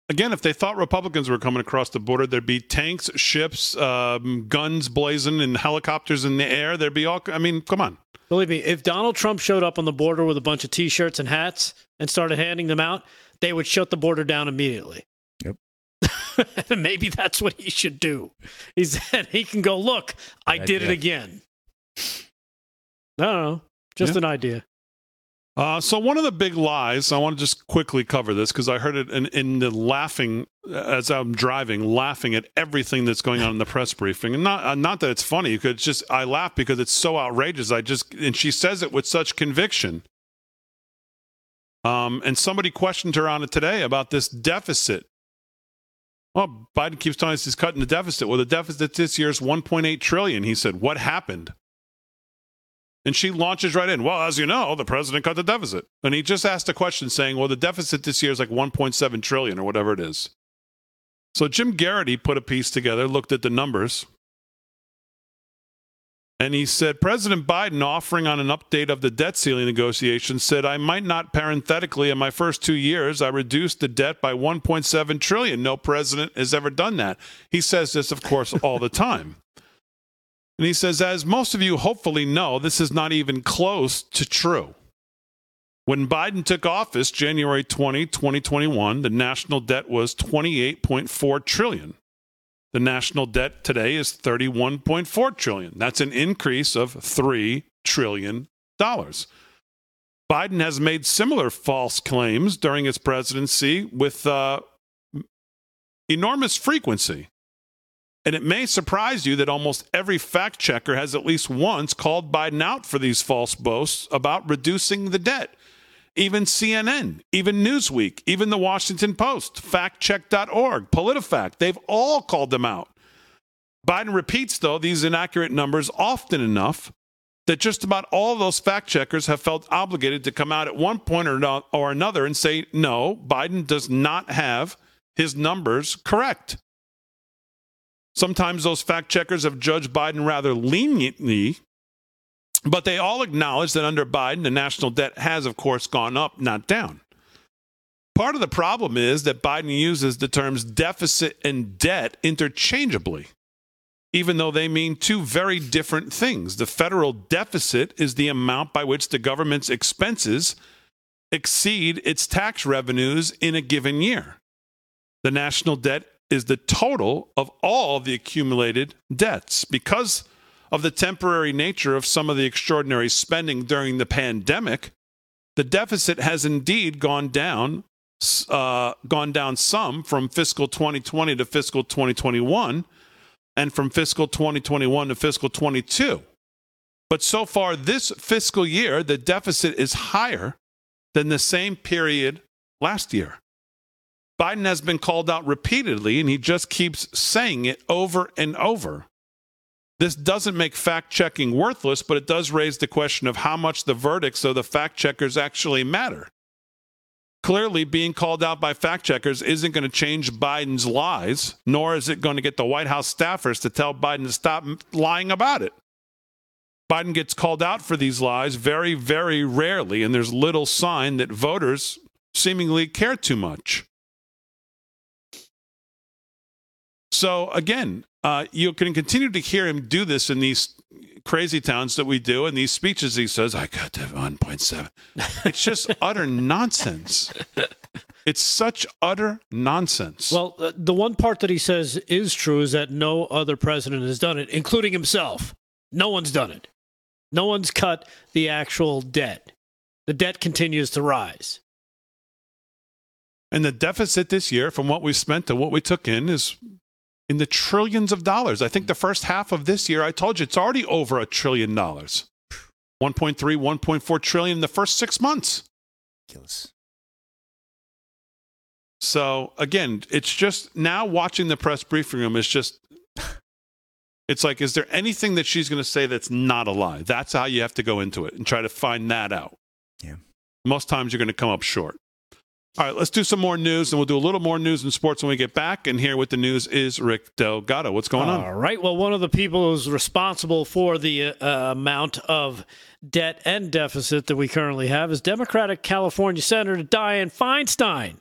Again, if they thought Republicans were coming across the border, there'd be tanks, ships, um, guns blazing, and helicopters in the air. There'd be all. I mean, come on. Believe me, if Donald Trump showed up on the border with a bunch of T-shirts and hats and started handing them out, they would shut the border down immediately. Yep. Maybe that's what he should do. He said he can go. Look, I Good did it idea. again. No, no, no. just Yeah. an idea. Uh, so one of the big lies, I want to just quickly cover this because I heard it in, in the laughing as I'm driving, laughing at everything that's going on in the press briefing, and not uh, not that it's funny, because it's just I laugh because it's so outrageous. I just and she says it with such conviction. Um, and somebody questioned her on it today about this deficit. Well, Biden keeps telling us he's cutting the deficit. Well, the deficit this year is 1.8 trillion. He said, "What happened?" And she launches right in. Well, as you know, the president cut the deficit. And he just asked a question saying, well, the deficit this year is like 1.7 trillion or whatever it is. So Jim Geraghty put a piece together, looked at the numbers, and he said President Biden, offering on an update of the debt ceiling negotiations, said I might not parenthetically in my first two years I reduced the debt by 1.7 trillion. No president has ever done that. He says this, of course, all the time. And he says, as most of you hopefully know, this is not even close to true. When Biden took office January 20, 2021, the national debt was 28.4 trillion. The national debt today is 31.4 trillion. That's an increase of 3 trillion dollars. Biden has made similar false claims during his presidency with uh, enormous frequency. And it may surprise you that almost every fact checker has at least once called Biden out for these false boasts about reducing the debt. Even CNN, even Newsweek, even the Washington Post, factcheck.org, PolitiFact, they've all called them out. Biden repeats, though, these inaccurate numbers often enough that just about all those fact checkers have felt obligated to come out at one point or, no, or another and say, no, Biden does not have his numbers correct. Sometimes those fact checkers have judged Biden rather leniently, but they all acknowledge that under Biden, the national debt has, of course, gone up, not down. Part of the problem is that Biden uses the terms deficit and debt interchangeably, even though they mean two very different things. The federal deficit is the amount by which the government's expenses exceed its tax revenues in a given year. The national debt is the total of all the accumulated debts. Because of the temporary nature of some of the extraordinary spending during the pandemic, the deficit has indeed gone down, uh, gone down some from fiscal 2020 to fiscal 2021, and from fiscal 2021 to fiscal 22. But so far this fiscal year, the deficit is higher than the same period last year. Biden has been called out repeatedly, and he just keeps saying it over and over. This doesn't make fact checking worthless, but it does raise the question of how much the verdicts of the fact checkers actually matter. Clearly, being called out by fact checkers isn't going to change Biden's lies, nor is it going to get the White House staffers to tell Biden to stop lying about it. Biden gets called out for these lies very, very rarely, and there's little sign that voters seemingly care too much. So again, uh, you can continue to hear him do this in these crazy towns that we do and these speeches he says i got to 1.7 it's just utter nonsense it's such utter nonsense Well, uh, the one part that he says is true is that no other president has done it, including himself. No one's done it. No one's cut the actual debt. The debt continues to rise. and the deficit this year from what we spent to what we took in is in the trillions of dollars i think the first half of this year i told you it's already over a trillion dollars 1.3 1.4 trillion in the first six months Ridiculous. So again, it's just now watching the press briefing room is just it's like is there anything that she's going to say that's not a lie? That's how you have to go into it and try to find that out. Yeah. Most times you're going to come up short. All right, let's do some more news and we'll do a little more news and sports when we get back and here with the news is Rick Delgado. What's going on? All right. Well, one of the people who's responsible for the uh, amount of debt and deficit that we currently have is Democratic California Senator Dianne Feinstein,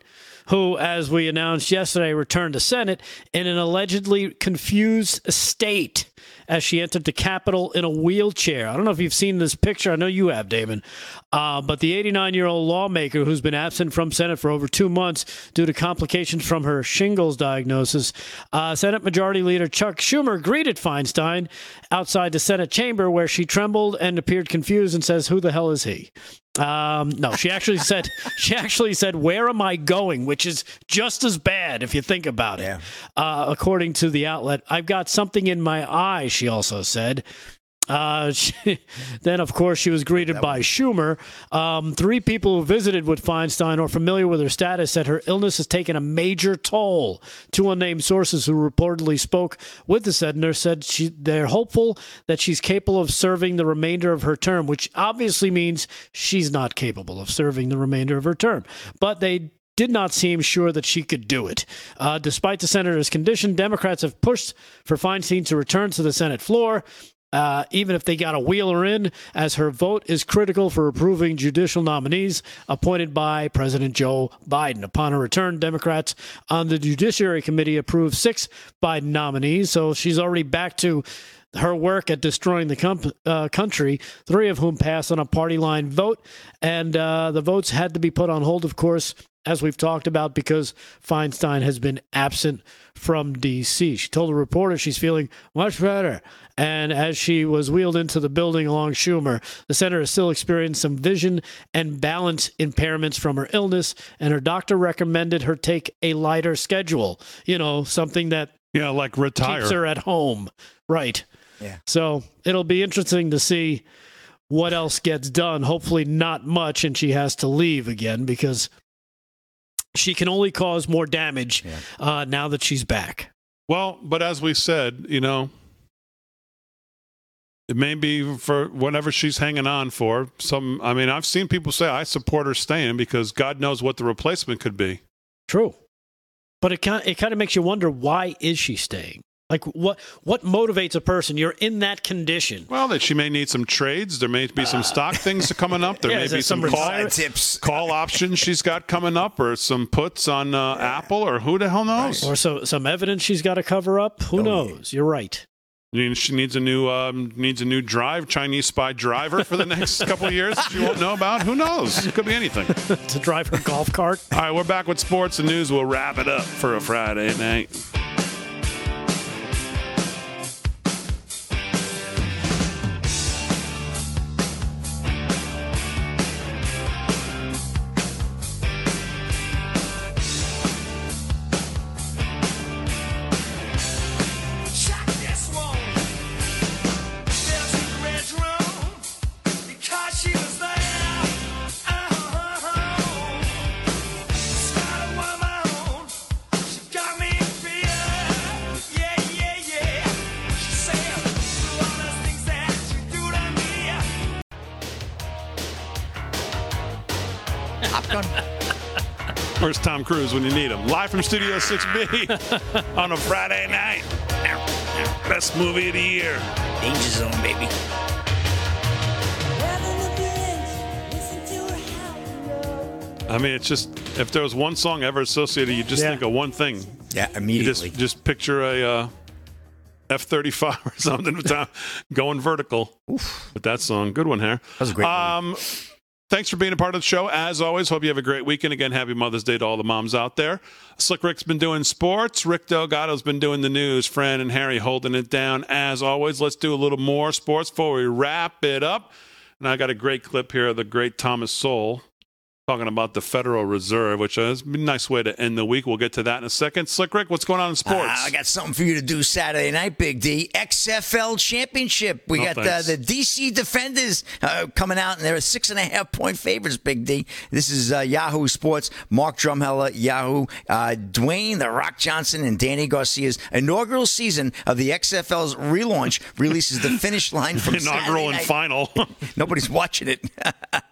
who, as we announced yesterday, returned to Senate in an allegedly confused state as she entered the Capitol in a wheelchair. I don't know if you've seen this picture. I know you have, Damon. Uh, but the 89 year old lawmaker who's been absent from Senate for over two months due to complications from her shingles diagnosis, uh, Senate Majority Leader Chuck Schumer greeted Feinstein outside the Senate chamber where she trembled and appeared confused and says, Who the hell is he? Um, no, she actually said she actually said, "Where am I going?" Which is just as bad if you think about it. Uh, according to the outlet, I've got something in my eye. She also said. Uh, she, then, of course, she was greeted by Schumer. Um, three people who visited with Feinstein or familiar with her status said her illness has taken a major toll. Two unnamed sources who reportedly spoke with the senator said she, they're hopeful that she's capable of serving the remainder of her term, which obviously means she's not capable of serving the remainder of her term. But they did not seem sure that she could do it. Uh, despite the senator's condition, Democrats have pushed for Feinstein to return to the Senate floor. Uh, even if they got a Wheeler in, as her vote is critical for approving judicial nominees appointed by President Joe Biden. Upon her return, Democrats on the Judiciary Committee approved six Biden nominees, so she's already back to her work at destroying the com- uh, country, three of whom passed on a party line vote. And uh, the votes had to be put on hold, of course, as we've talked about, because Feinstein has been absent from D.C. She told a reporter she's feeling much better. And as she was wheeled into the building along Schumer, the senator has still experienced some vision and balance impairments from her illness, and her doctor recommended her take a lighter schedule. You know, something that yeah, like retire. keeps her at home. Right. Yeah. So it'll be interesting to see what else gets done. Hopefully, not much, and she has to leave again because she can only cause more damage uh, now that she's back. Well, but as we said, you know, it may be for whatever she's hanging on for. Some, I mean, I've seen people say I support her staying because God knows what the replacement could be. True, but it kind it kind of makes you wonder why is she staying? Like what what motivates a person? You're in that condition. Well, that she may need some trades. There may be some stock things coming up. There Yeah, may be some, some call tips, call options she's got coming up, or some puts on uh, Apple, or who the hell knows? Or so some evidence she's got to cover up. Who knows? You're right. She needs a new um, needs a new drive, Chinese spy driver for the next couple of years. that She won't know about. Who knows? It could be anything. to drive her golf cart. All right, we're back with sports and news. We'll wrap it up for a Friday night. Cruise when you need him? Live from Studio 6B on a Friday night. Best movie of the year. Danger Zone, baby. I mean, it's just if there was one song ever associated, you just Yeah. think of one thing. Yeah, You immediately. just just picture a uh, F thirty five or something going vertical with that song. Good one, here. That was a great Um, thanks for being a part of the show. As always, hope you have a great weekend. Again, happy Mother's Day to all the moms out there. Slick Rick's been doing sports. Rick Delgado's been doing the news. Fran and Harry holding it down. As always, let's do a little more sports before we wrap it up. And I got a great clip here of the great Thomas Sowell talking about the Federal Reserve, which is a nice way to end the week. We'll get to that in a second. Slick Rick, what's going on in sports? Ah, I got something for you to do Saturday night, Big D. XFL Championship. We Oh, got uh, the DC Defenders uh, coming out, and they're six and a half point favorites, Big D. This is uh, Yahoo Sports, Mark Drumheller, Yahoo, uh, Dwayne, The Rock Johnson, and Dany Garcia's inaugural season of the XFL's relaunch releases the finish line from Inaugural and final. Nobody's watching it.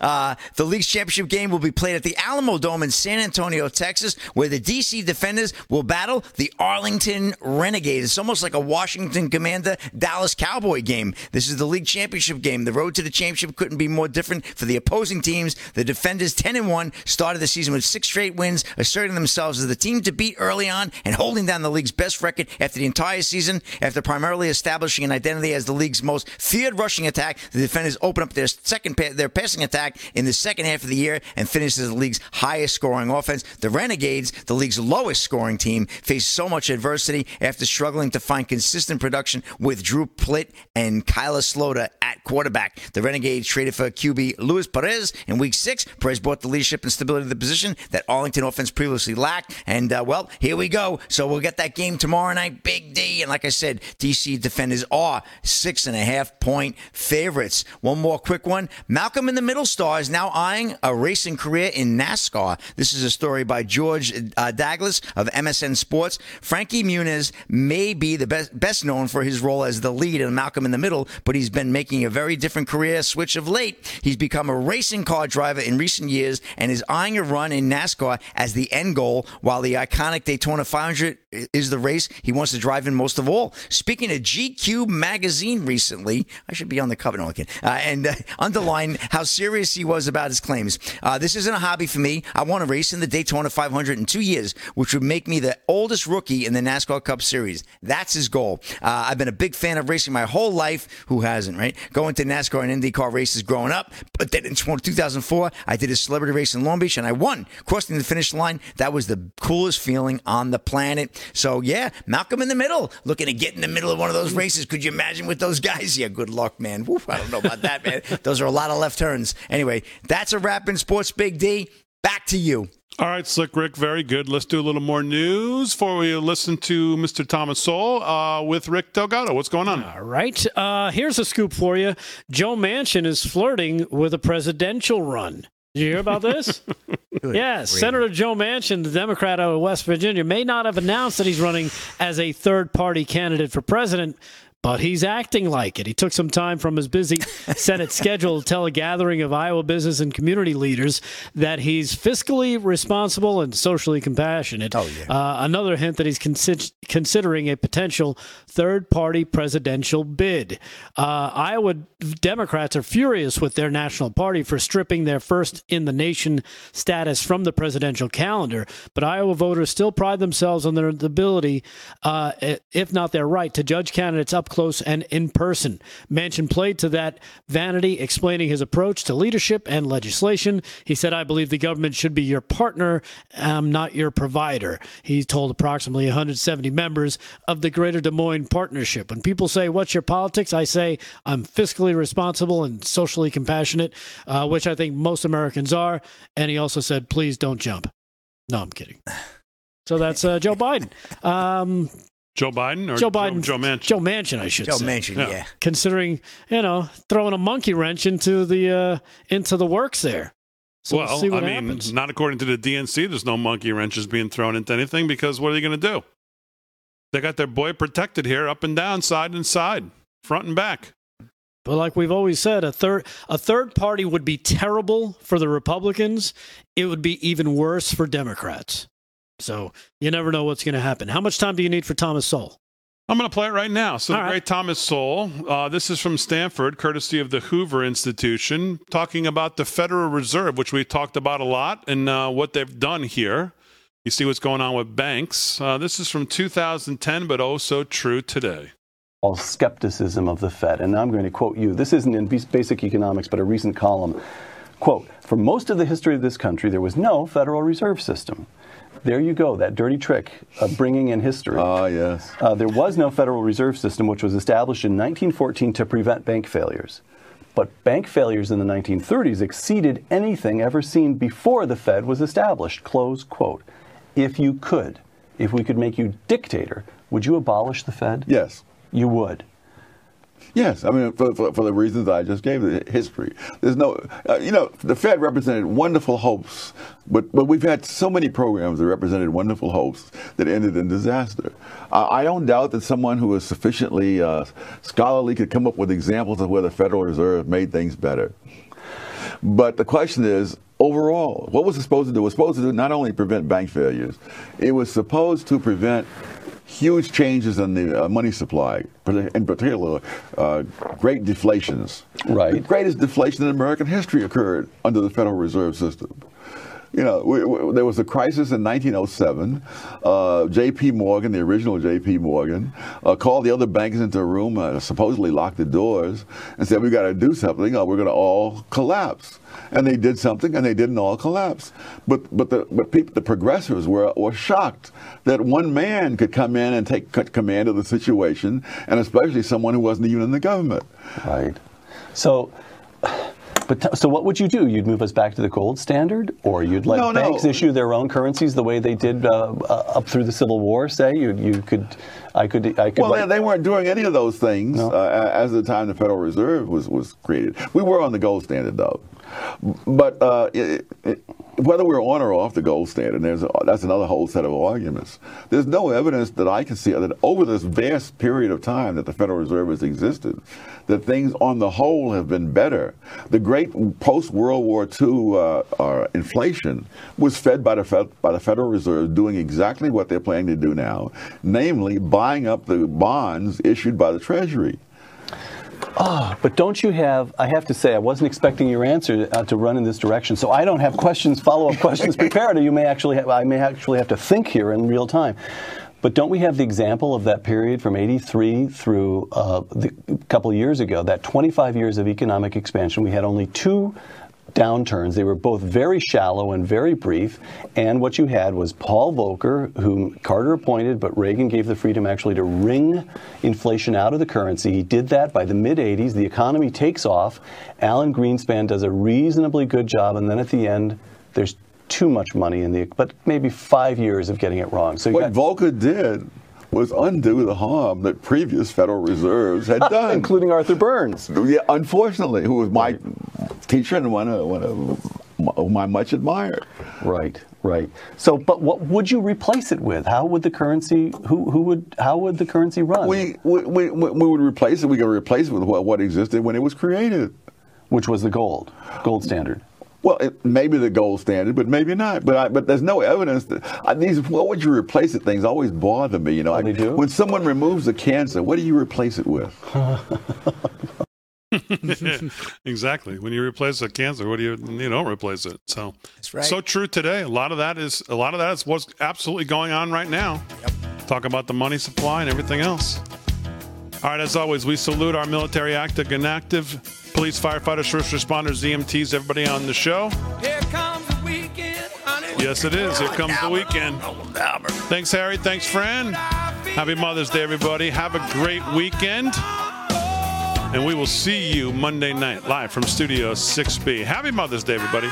uh, the league's championship game will be played at the Alamo Dome in San Antonio, Texas, where the DC Defenders will battle the Arlington Renegades. It's almost like a Washington Commander Dallas Cowboy game. This is the league championship game. The road to the championship couldn't be more different for the opposing teams. The Defenders, 10 and 1, started the season with six straight wins, asserting themselves as the team to beat early on and holding down the league's best record after the entire season. After primarily establishing an identity as the league's most feared rushing attack, the Defenders open up their second pa- their pass passing attack in the second half of the year and finishes the league's highest scoring offense. The Renegades, the league's lowest scoring team, faced so much adversity after struggling to find consistent production with Drew Plitt and Kyle Sloter at quarterback. The Renegades traded for QB Luis Perez in week six. Perez brought the leadership and stability to the position that Arlington offense previously lacked. And, uh, well, here we go. So we'll get that game tomorrow night. Big D. And like I said, DC defenders are six and a half point favorites. One more quick one. Malcolm in the Middle star is now eyeing a racing career in NASCAR. This is a story by George uh, Douglas of MSN Sports. Frankie Muniz may be the best, best known for his role as the lead in Malcolm in the Middle, but he's been making a very different career switch of late. He's become a racing car driver in recent years and is eyeing a run in NASCAR as the end goal, while the iconic Daytona 500 is the race he wants to drive in most of all. Speaking of GQ magazine recently, I should be on the cover, no, uh, and uh, underline how serious he was about his claims. Uh, this isn't a hobby for me. I want to race in the Daytona 500 in two years, which would make me the oldest rookie in the NASCAR Cup Series. That's his goal. Uh, I've been a big fan of racing my whole life. Who hasn't, right? Going to NASCAR and IndyCar races growing up, but then in 2004, I did a celebrity race in Long Beach and I won. Crossing the finish line, that was the coolest feeling on the planet. So yeah, Malcolm in the middle, looking to get in the middle of one of those races. Could you imagine with those guys? Yeah, good luck, man. Woof, I don't know about that, man. Those are a lot of left turns. Anyway, that's a wrap in sports, Big D. Back to you. All right, Slick Rick, very good. Let's do a little more news before we listen to Mr. Thomas Sowell uh, with Rick Delgado. What's going on? All right. Uh, here's a scoop for you. Joe Manchin is flirting with a presidential run. Did you hear about this? yes, Senator Joe Manchin, the Democrat out of West Virginia, may not have announced that he's running as a third party candidate for president, but he's acting like it. He took some time from his busy Senate schedule to tell a gathering of Iowa business and community leaders that he's fiscally responsible and socially compassionate. Oh, yeah. uh, another hint that he's consi- considering a potential third party presidential bid. Uh, Iowa Democrats are furious with their national party for stripping their first in the nation status from the presidential calendar, but Iowa voters still pride themselves on their ability, uh, if not their right, to judge candidates up close and in person. Manchin played to that vanity, explaining his approach to leadership and legislation. He said, I believe the government should be your partner, um, not your provider. He told approximately 170 members of the Greater Des Moines Partnership. When people say, What's your politics? I say, I'm fiscally responsible and socially compassionate, uh, which I think most Americans are. And he also said, Please don't jump. No, I'm kidding. So that's uh, Joe Biden. Um, Joe Biden or Joe Biden, Joe, Joe Manchin? Joe Manchin, I should Joe say. Joe Manchin, yeah. Yeah. Considering you know throwing a monkey wrench into the uh, into the works there. So we'll well, see what I mean, happens. not according to the DNC. There's no monkey wrenches being thrown into anything because what are they going to do? They got their boy protected here, up and down, side and side, front and back. But like we've always said, a third a third party would be terrible for the Republicans. It would be even worse for Democrats. So you never know what's going to happen. How much time do you need for Thomas Sowell? I'm going to play it right now. So, All the right. great Thomas Sowell, uh, this is from Stanford, courtesy of the Hoover Institution, talking about the Federal Reserve, which we talked about a lot, and uh, what they've done here. You see what's going on with banks. Uh, this is from 2010, but oh so true today. all skepticism of the Fed. And I'm going to quote you. This isn't in Basic Economics, but a recent column. Quote For most of the history of this country, there was no Federal Reserve System. There you go, that dirty trick of bringing in history. Ah, yes. Uh, there was no Federal Reserve System, which was established in 1914 to prevent bank failures. But bank failures in the 1930s exceeded anything ever seen before the Fed was established. Close quote. If you could, if we could make you dictator, would you abolish the Fed? Yes. You would. Yes, I mean for, for, for the reasons I just gave the history. There's no, uh, you know, the Fed represented wonderful hopes, but but we've had so many programs that represented wonderful hopes that ended in disaster. Uh, I don't doubt that someone who is sufficiently uh, scholarly could come up with examples of where the Federal Reserve made things better. But the question is, overall, what was it supposed to do? It was supposed to do not only prevent bank failures, it was supposed to prevent huge changes in the uh, money supply, in particular, uh, great deflations. Right. The greatest deflation in American history occurred under the Federal Reserve System. You know, we, we, there was a crisis in 1907. Uh, J.P. Morgan, the original J.P. Morgan, uh, called the other bankers into a room, uh, supposedly locked the doors, and said, "We've got to do something, or we're going to all collapse." And they did something, and they didn't all collapse. But but the but people, the progressives were were shocked that one man could come in and take command of the situation, and especially someone who wasn't even in the government. Right. So. But t- so what would you do? You'd move us back to the gold standard, or you'd let No, no. banks issue their own currencies the way they did uh, uh, up through the Civil War? Say you you could, I could I could. Well, write- they, weren't doing any of those things uh, as the time the Federal Reserve was, was created. We were on the gold standard, though. But uh, it, it, whether we're on or off the gold standard, there's a, that's another whole set of arguments. There's no evidence that I can see that over this vast period of time that the Federal Reserve has existed, that things on the whole have been better. The great post World War II uh, uh, inflation was fed by the Fed, by the Federal Reserve doing exactly what they're planning to do now, namely buying up the bonds issued by the Treasury. Ah, but don't you have? I have to say, I wasn't expecting your answer uh, to run in this direction. So I don't have questions, follow-up questions prepared. Or you may actually, have, I may actually have to think here in real time. But don't we have the example of that period from '83 through uh, the, a couple of years ago? That 25 years of economic expansion, we had only two downturns. They were both very shallow and very brief. And what you had was Paul Volcker, whom Carter appointed, but Reagan gave the freedom actually to wring inflation out of the currency. He did that by the mid 80s. The economy takes off. Alan Greenspan does a reasonably good job. And then at the end, there's too much money in the, but maybe five years of getting it wrong. So you What got, Volcker did was undo the harm that previous Federal Reserves had uh, done, including Arthur Burns. Yeah, unfortunately, who was my teacher and one of, one of whom I much admired. Right, right. So, but what would you replace it with? How would the currency? Who, who would? How would the currency run? We, we, we, we would replace it. We could replace it with what, what existed when it was created, which was the gold, gold standard. Well, it, maybe the gold standard, but maybe not. But I, but there's no evidence that I, these. What would you replace it? Things always bother me. You know, oh, I, when someone removes a cancer, what do you replace it with? exactly. When you replace a cancer, what do you you don't replace it? So That's right. so true today. A lot of that is a lot of that is what's absolutely going on right now. Yep. Talk about the money supply and everything else. All right, as always, we salute our military active and active, police, firefighters, first responders, EMTs, everybody on the show. Here comes the weekend, honey. Yes, it is. Here comes the weekend. Thanks, Harry. Thanks, Fran. Happy Mother's Day, everybody. Have a great weekend. And we will see you Monday night live from Studio 6B. Happy Mother's Day, everybody.